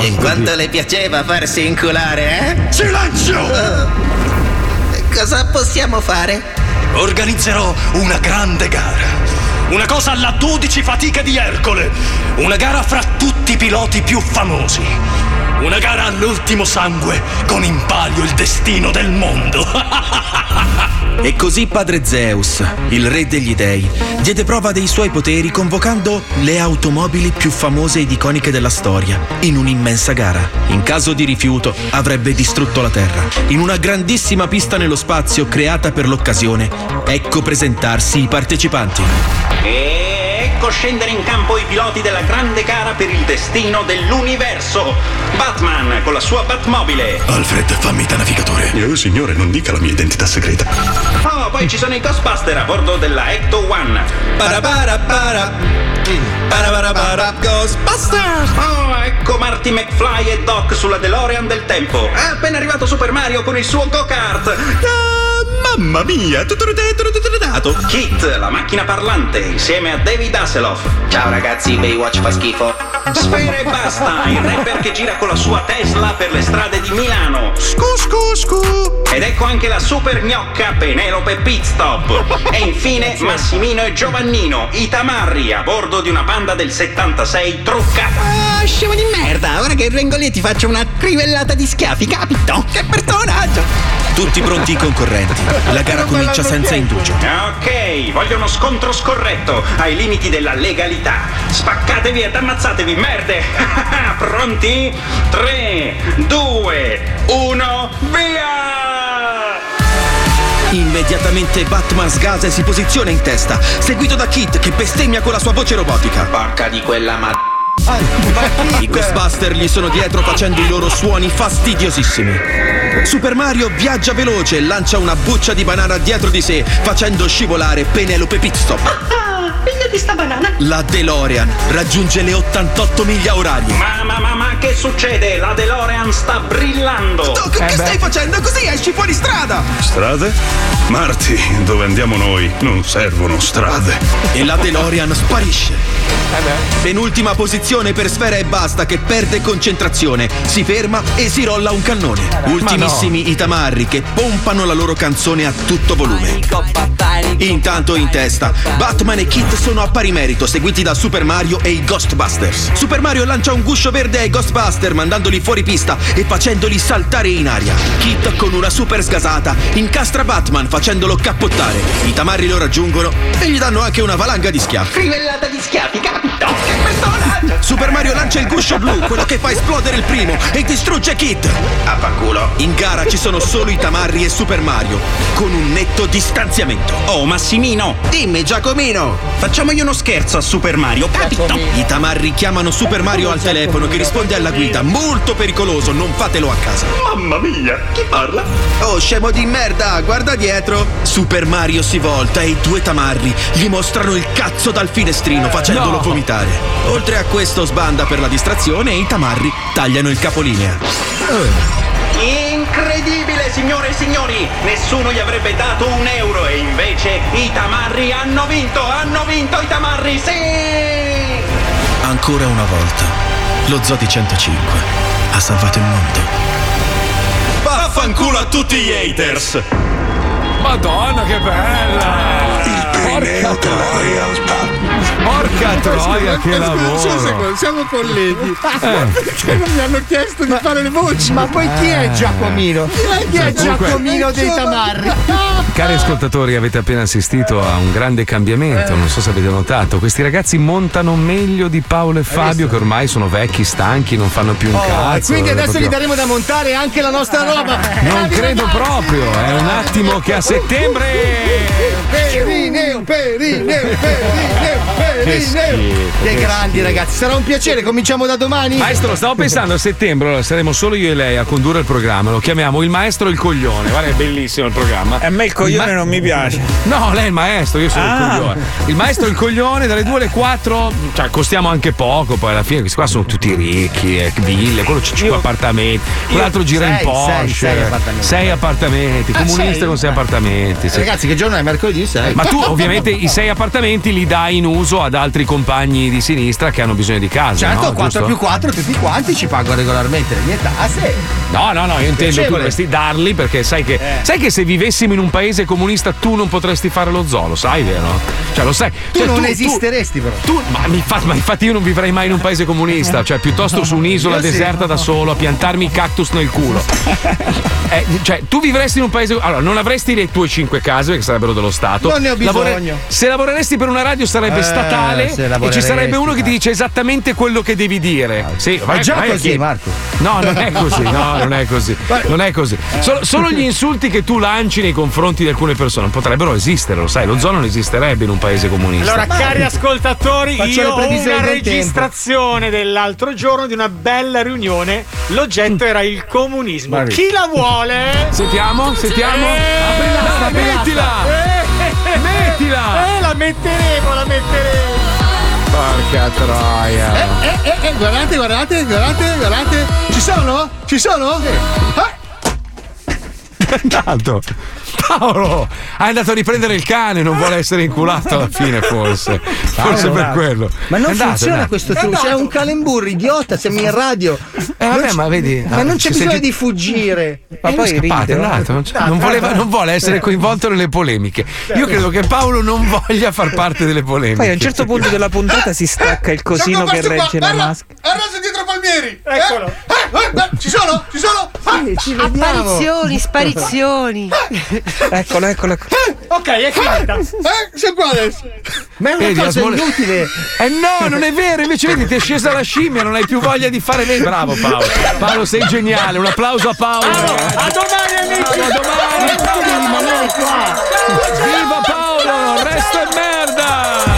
E quanto le piaceva farsi inculare, eh? Silenzio! Cosa possiamo fare? Organizzerò una grande gara. Una cosa alla 12 fatiche di Ercole. Una gara fra tutti i piloti più famosi. Una gara all'ultimo sangue con in palio il destino del mondo. <laughs> E così padre Zeus, il re degli dei, diede prova dei suoi poteri convocando le automobili più famose ed iconiche della storia in un'immensa gara. In caso di rifiuto avrebbe distrutto la Terra. In una grandissima pista nello spazio creata per l'occasione, ecco presentarsi i partecipanti. E ecco scendere in campo i piloti della grande gara per il destino dell'universo. Batman con la sua Batmobile. Alfred, fammi da navigatore. Io, signore, non dica la mia identità segreta. Oh, poi ci sono i Ghostbuster a bordo della Ecto One. Parabarabara. Parabarabara. Ghostbusters. Oh, ecco Marty McFly e Doc sulla DeLorean del tempo. È appena arrivato Super Mario con il suo go-kart. Ah, mamma mia, tutto dato. Kit, la macchina parlante, insieme a David Hasselhoff. Ciao ragazzi, Baywatch fa schifo. Sfera e basta, il rapper che gira con la sua Tesla per le strade di Milano. Scu scu scu. Ed ecco anche la super gnocca Penelope Pitstop. E infine Massimino e Giovannino, i tamarri a bordo di una banda del 76 truccata. Ah, scemo di merda, ora che vengo lì ti faccio una crivellata di schiaffi, capito? Che personaggio! Tutti pronti i concorrenti. La gara comincia senza indugio. Ok, voglio uno scontro scorretto, ai limiti della legalità. Spaccatevi ed ammazzatevi, merde! <laughs> Pronti? 3, 2, 1, via! Immediatamente Batman sgasa e si posiziona in testa, seguito da Kit che bestemmia con la sua voce robotica. Porca di quella ma... I Ghostbuster gli sono dietro facendo i loro suoni fastidiosissimi. Super Mario viaggia veloce e lancia una buccia di banana dietro di sé, facendo scivolare Penelope Pitstop. Di sta banana! La DeLorean raggiunge le 88 miglia orarie. Ma, ma, ma, ma che succede? La DeLorean sta brillando! Doc, che stai facendo? Così esci fuori strada! Strade? Marty, dove andiamo noi non servono strade. E la DeLorean sparisce. Penultima posizione per Sfera e Basta che perde concentrazione, si ferma e si rolla un cannone. Ultimissimi i tamarri che pompano la loro canzone a tutto volume. Intanto in testa, Batman e Kit sono a pari merito, seguiti da Super Mario e i Ghostbusters. Super Mario lancia un guscio verde ai Ghostbuster, mandandoli fuori pista e facendoli saltare in aria. Kit, con una super sgasata, incastra Batman facendolo cappottare. I tamarri lo raggiungono e gli danno anche una valanga di schiaffi. Crivellata di schiaffi, capito? Personaggio! Super Mario lancia il guscio blu, quello che fa esplodere il primo, e distrugge Kit. A fanculo. In gara ci sono solo i tamarri e Super Mario, con un netto distanziamento. Oh, Massimino! Dimmi, Giacomino! Facciamogli uno scherzo a Super Mario, capito? I tamarri chiamano Super Mario al telefono che risponde alla guida. Molto pericoloso, non fatelo a casa. Mamma mia, chi parla? Oh, scemo di merda, guarda dietro. Super Mario si volta e i due tamarri gli mostrano il cazzo dal finestrino facendolo No. vomitare. Oltre a questo sbanda per la distrazione e i tamarri tagliano il capolinea. Incredibile, signore e signori! Nessuno gli avrebbe dato un euro e invece i tamarri hanno vinto! Hanno vinto i tamarri, sì! Ancora una volta, lo Zodi 105 ha salvato il mondo. Vaffanculo a tutti gli haters! Madonna, che bella! Della realtà. Porca troia, che lavoro! siamo colleghi. Eh. Perché non mi hanno chiesto di fare le voci? Ma poi chi è Giacomino? Chi è Comunque- Giacomino dei Tamarri? Cari ascoltatori, avete appena assistito a un grande cambiamento, non so se avete notato. Questi ragazzi montano meglio di Paolo e Fabio, che ormai sono vecchi, stanchi, non fanno più un Oh, cazzo. quindi adesso proprio- gli daremo da montare anche la nostra roba. Non credo proprio, è un attimo che a settembre. Perineo, perineo, perineo, Che perineo. Che che grandi ragazzi, sarà un piacere, cominciamo da domani. Maestro, stavo pensando a settembre, allora, saremo solo io e lei a condurre il programma. Lo chiamiamo il maestro e il coglione. Guarda, è bellissimo il programma. A me il coglione non mi piace. No, lei è il maestro, io sono il Ah. coglione. Il maestro e il coglione dalle 2 alle 4, cioè costiamo anche poco, poi alla fine questi qua sono tutti ricchi, eh, ville, quello c'ha 5 appartamenti, quell'altro gira in sei, Porsche. sei, sei appartamenti. Sei appartamenti, Ah, comunista sei? con sei appartamenti. sì. Ragazzi, che giorno è? Mercoledì 6. Ma tu ovviamente i sei appartamenti li dai in uso ad altri compagni di sinistra che hanno bisogno di casa. Certo, no? 4 Giusto? più 4, tutti quanti ci pago regolarmente le mie tasse. No, no, no, io intendo tu dovresti darli perché sai che, sai che se vivessimo in un paese comunista tu non potresti fare lo zoo, lo sai, vero? Cioè, lo sai. Tu Cioè, non esisteresti, però. Tu, ma, fa- ma infatti io non vivrei mai in un paese comunista, cioè piuttosto su un'isola Io sì. deserta da solo a piantarmi i cactus nel culo. Eh, cioè, tu vivresti in un paese. Allora, non avresti le tue cinque case che sarebbero dello Stato. Non ne ho bisogno. se lavoreresti per una radio sarebbe Eh, statale e ci sarebbe uno che ti dice esattamente quello che devi dire. Sì, vai, È già vai così. Marco. No, non è così, no, non è così. Non è così. Solo, solo gli insulti che tu lanci nei confronti di alcune persone potrebbero esistere, lo sai, lo zoo non esisterebbe in un paese comunista. Allora, cari ascoltatori, Faccio io ho una del tempo. registrazione dell'altro giorno di una bella riunione. L'oggetto era il comunismo. Guardi. Chi la vuole? Sentiamo, sentiamo. Eh, mettila! Eh, Mettila! Eh, la metteremo, la metteremo. Porca troia. Eh, eh, eh, guardate, guardate, guardate, guardate. Ci sono? Ci sono? Ah, Tanto. Paolo, è andato a riprendere il cane, non vuole essere inculato alla fine, forse. Forse per quello. Ma non andato, funziona andato. questo trucco, c'è un calemburro, idiota, siamo in radio. Eh, vabbè, Non ma vedi, Ma non c'è bisogno di fuggire. Ma poi è scappato, è andato, non, c'è- non voleva- non vuole essere coinvolto nelle polemiche. Io credo che Paolo non voglia far parte delle polemiche. Poi a un certo punto della puntata si stacca il cosino che regge la maschera. Arraso dietro Palmieri! Eccolo! Eh, eh, eh, ci sono? Ci sono? Ah, Apparizioni, sparizioni. <laughs> Eccolo, eccolo, eccolo. Ok, è finita. Eh, sono qua adesso. Ma è una Vedi, cosa smole- inutile. <laughs> Eh no, non è vero, invece vedi, ti è scesa la scimmia, non hai più voglia di fare lei. Bravo Paolo. Paolo, sei geniale, un applauso a Paolo. A domani, amici. A domani. Devi rimanere qua. Viva Paolo, resto e merda!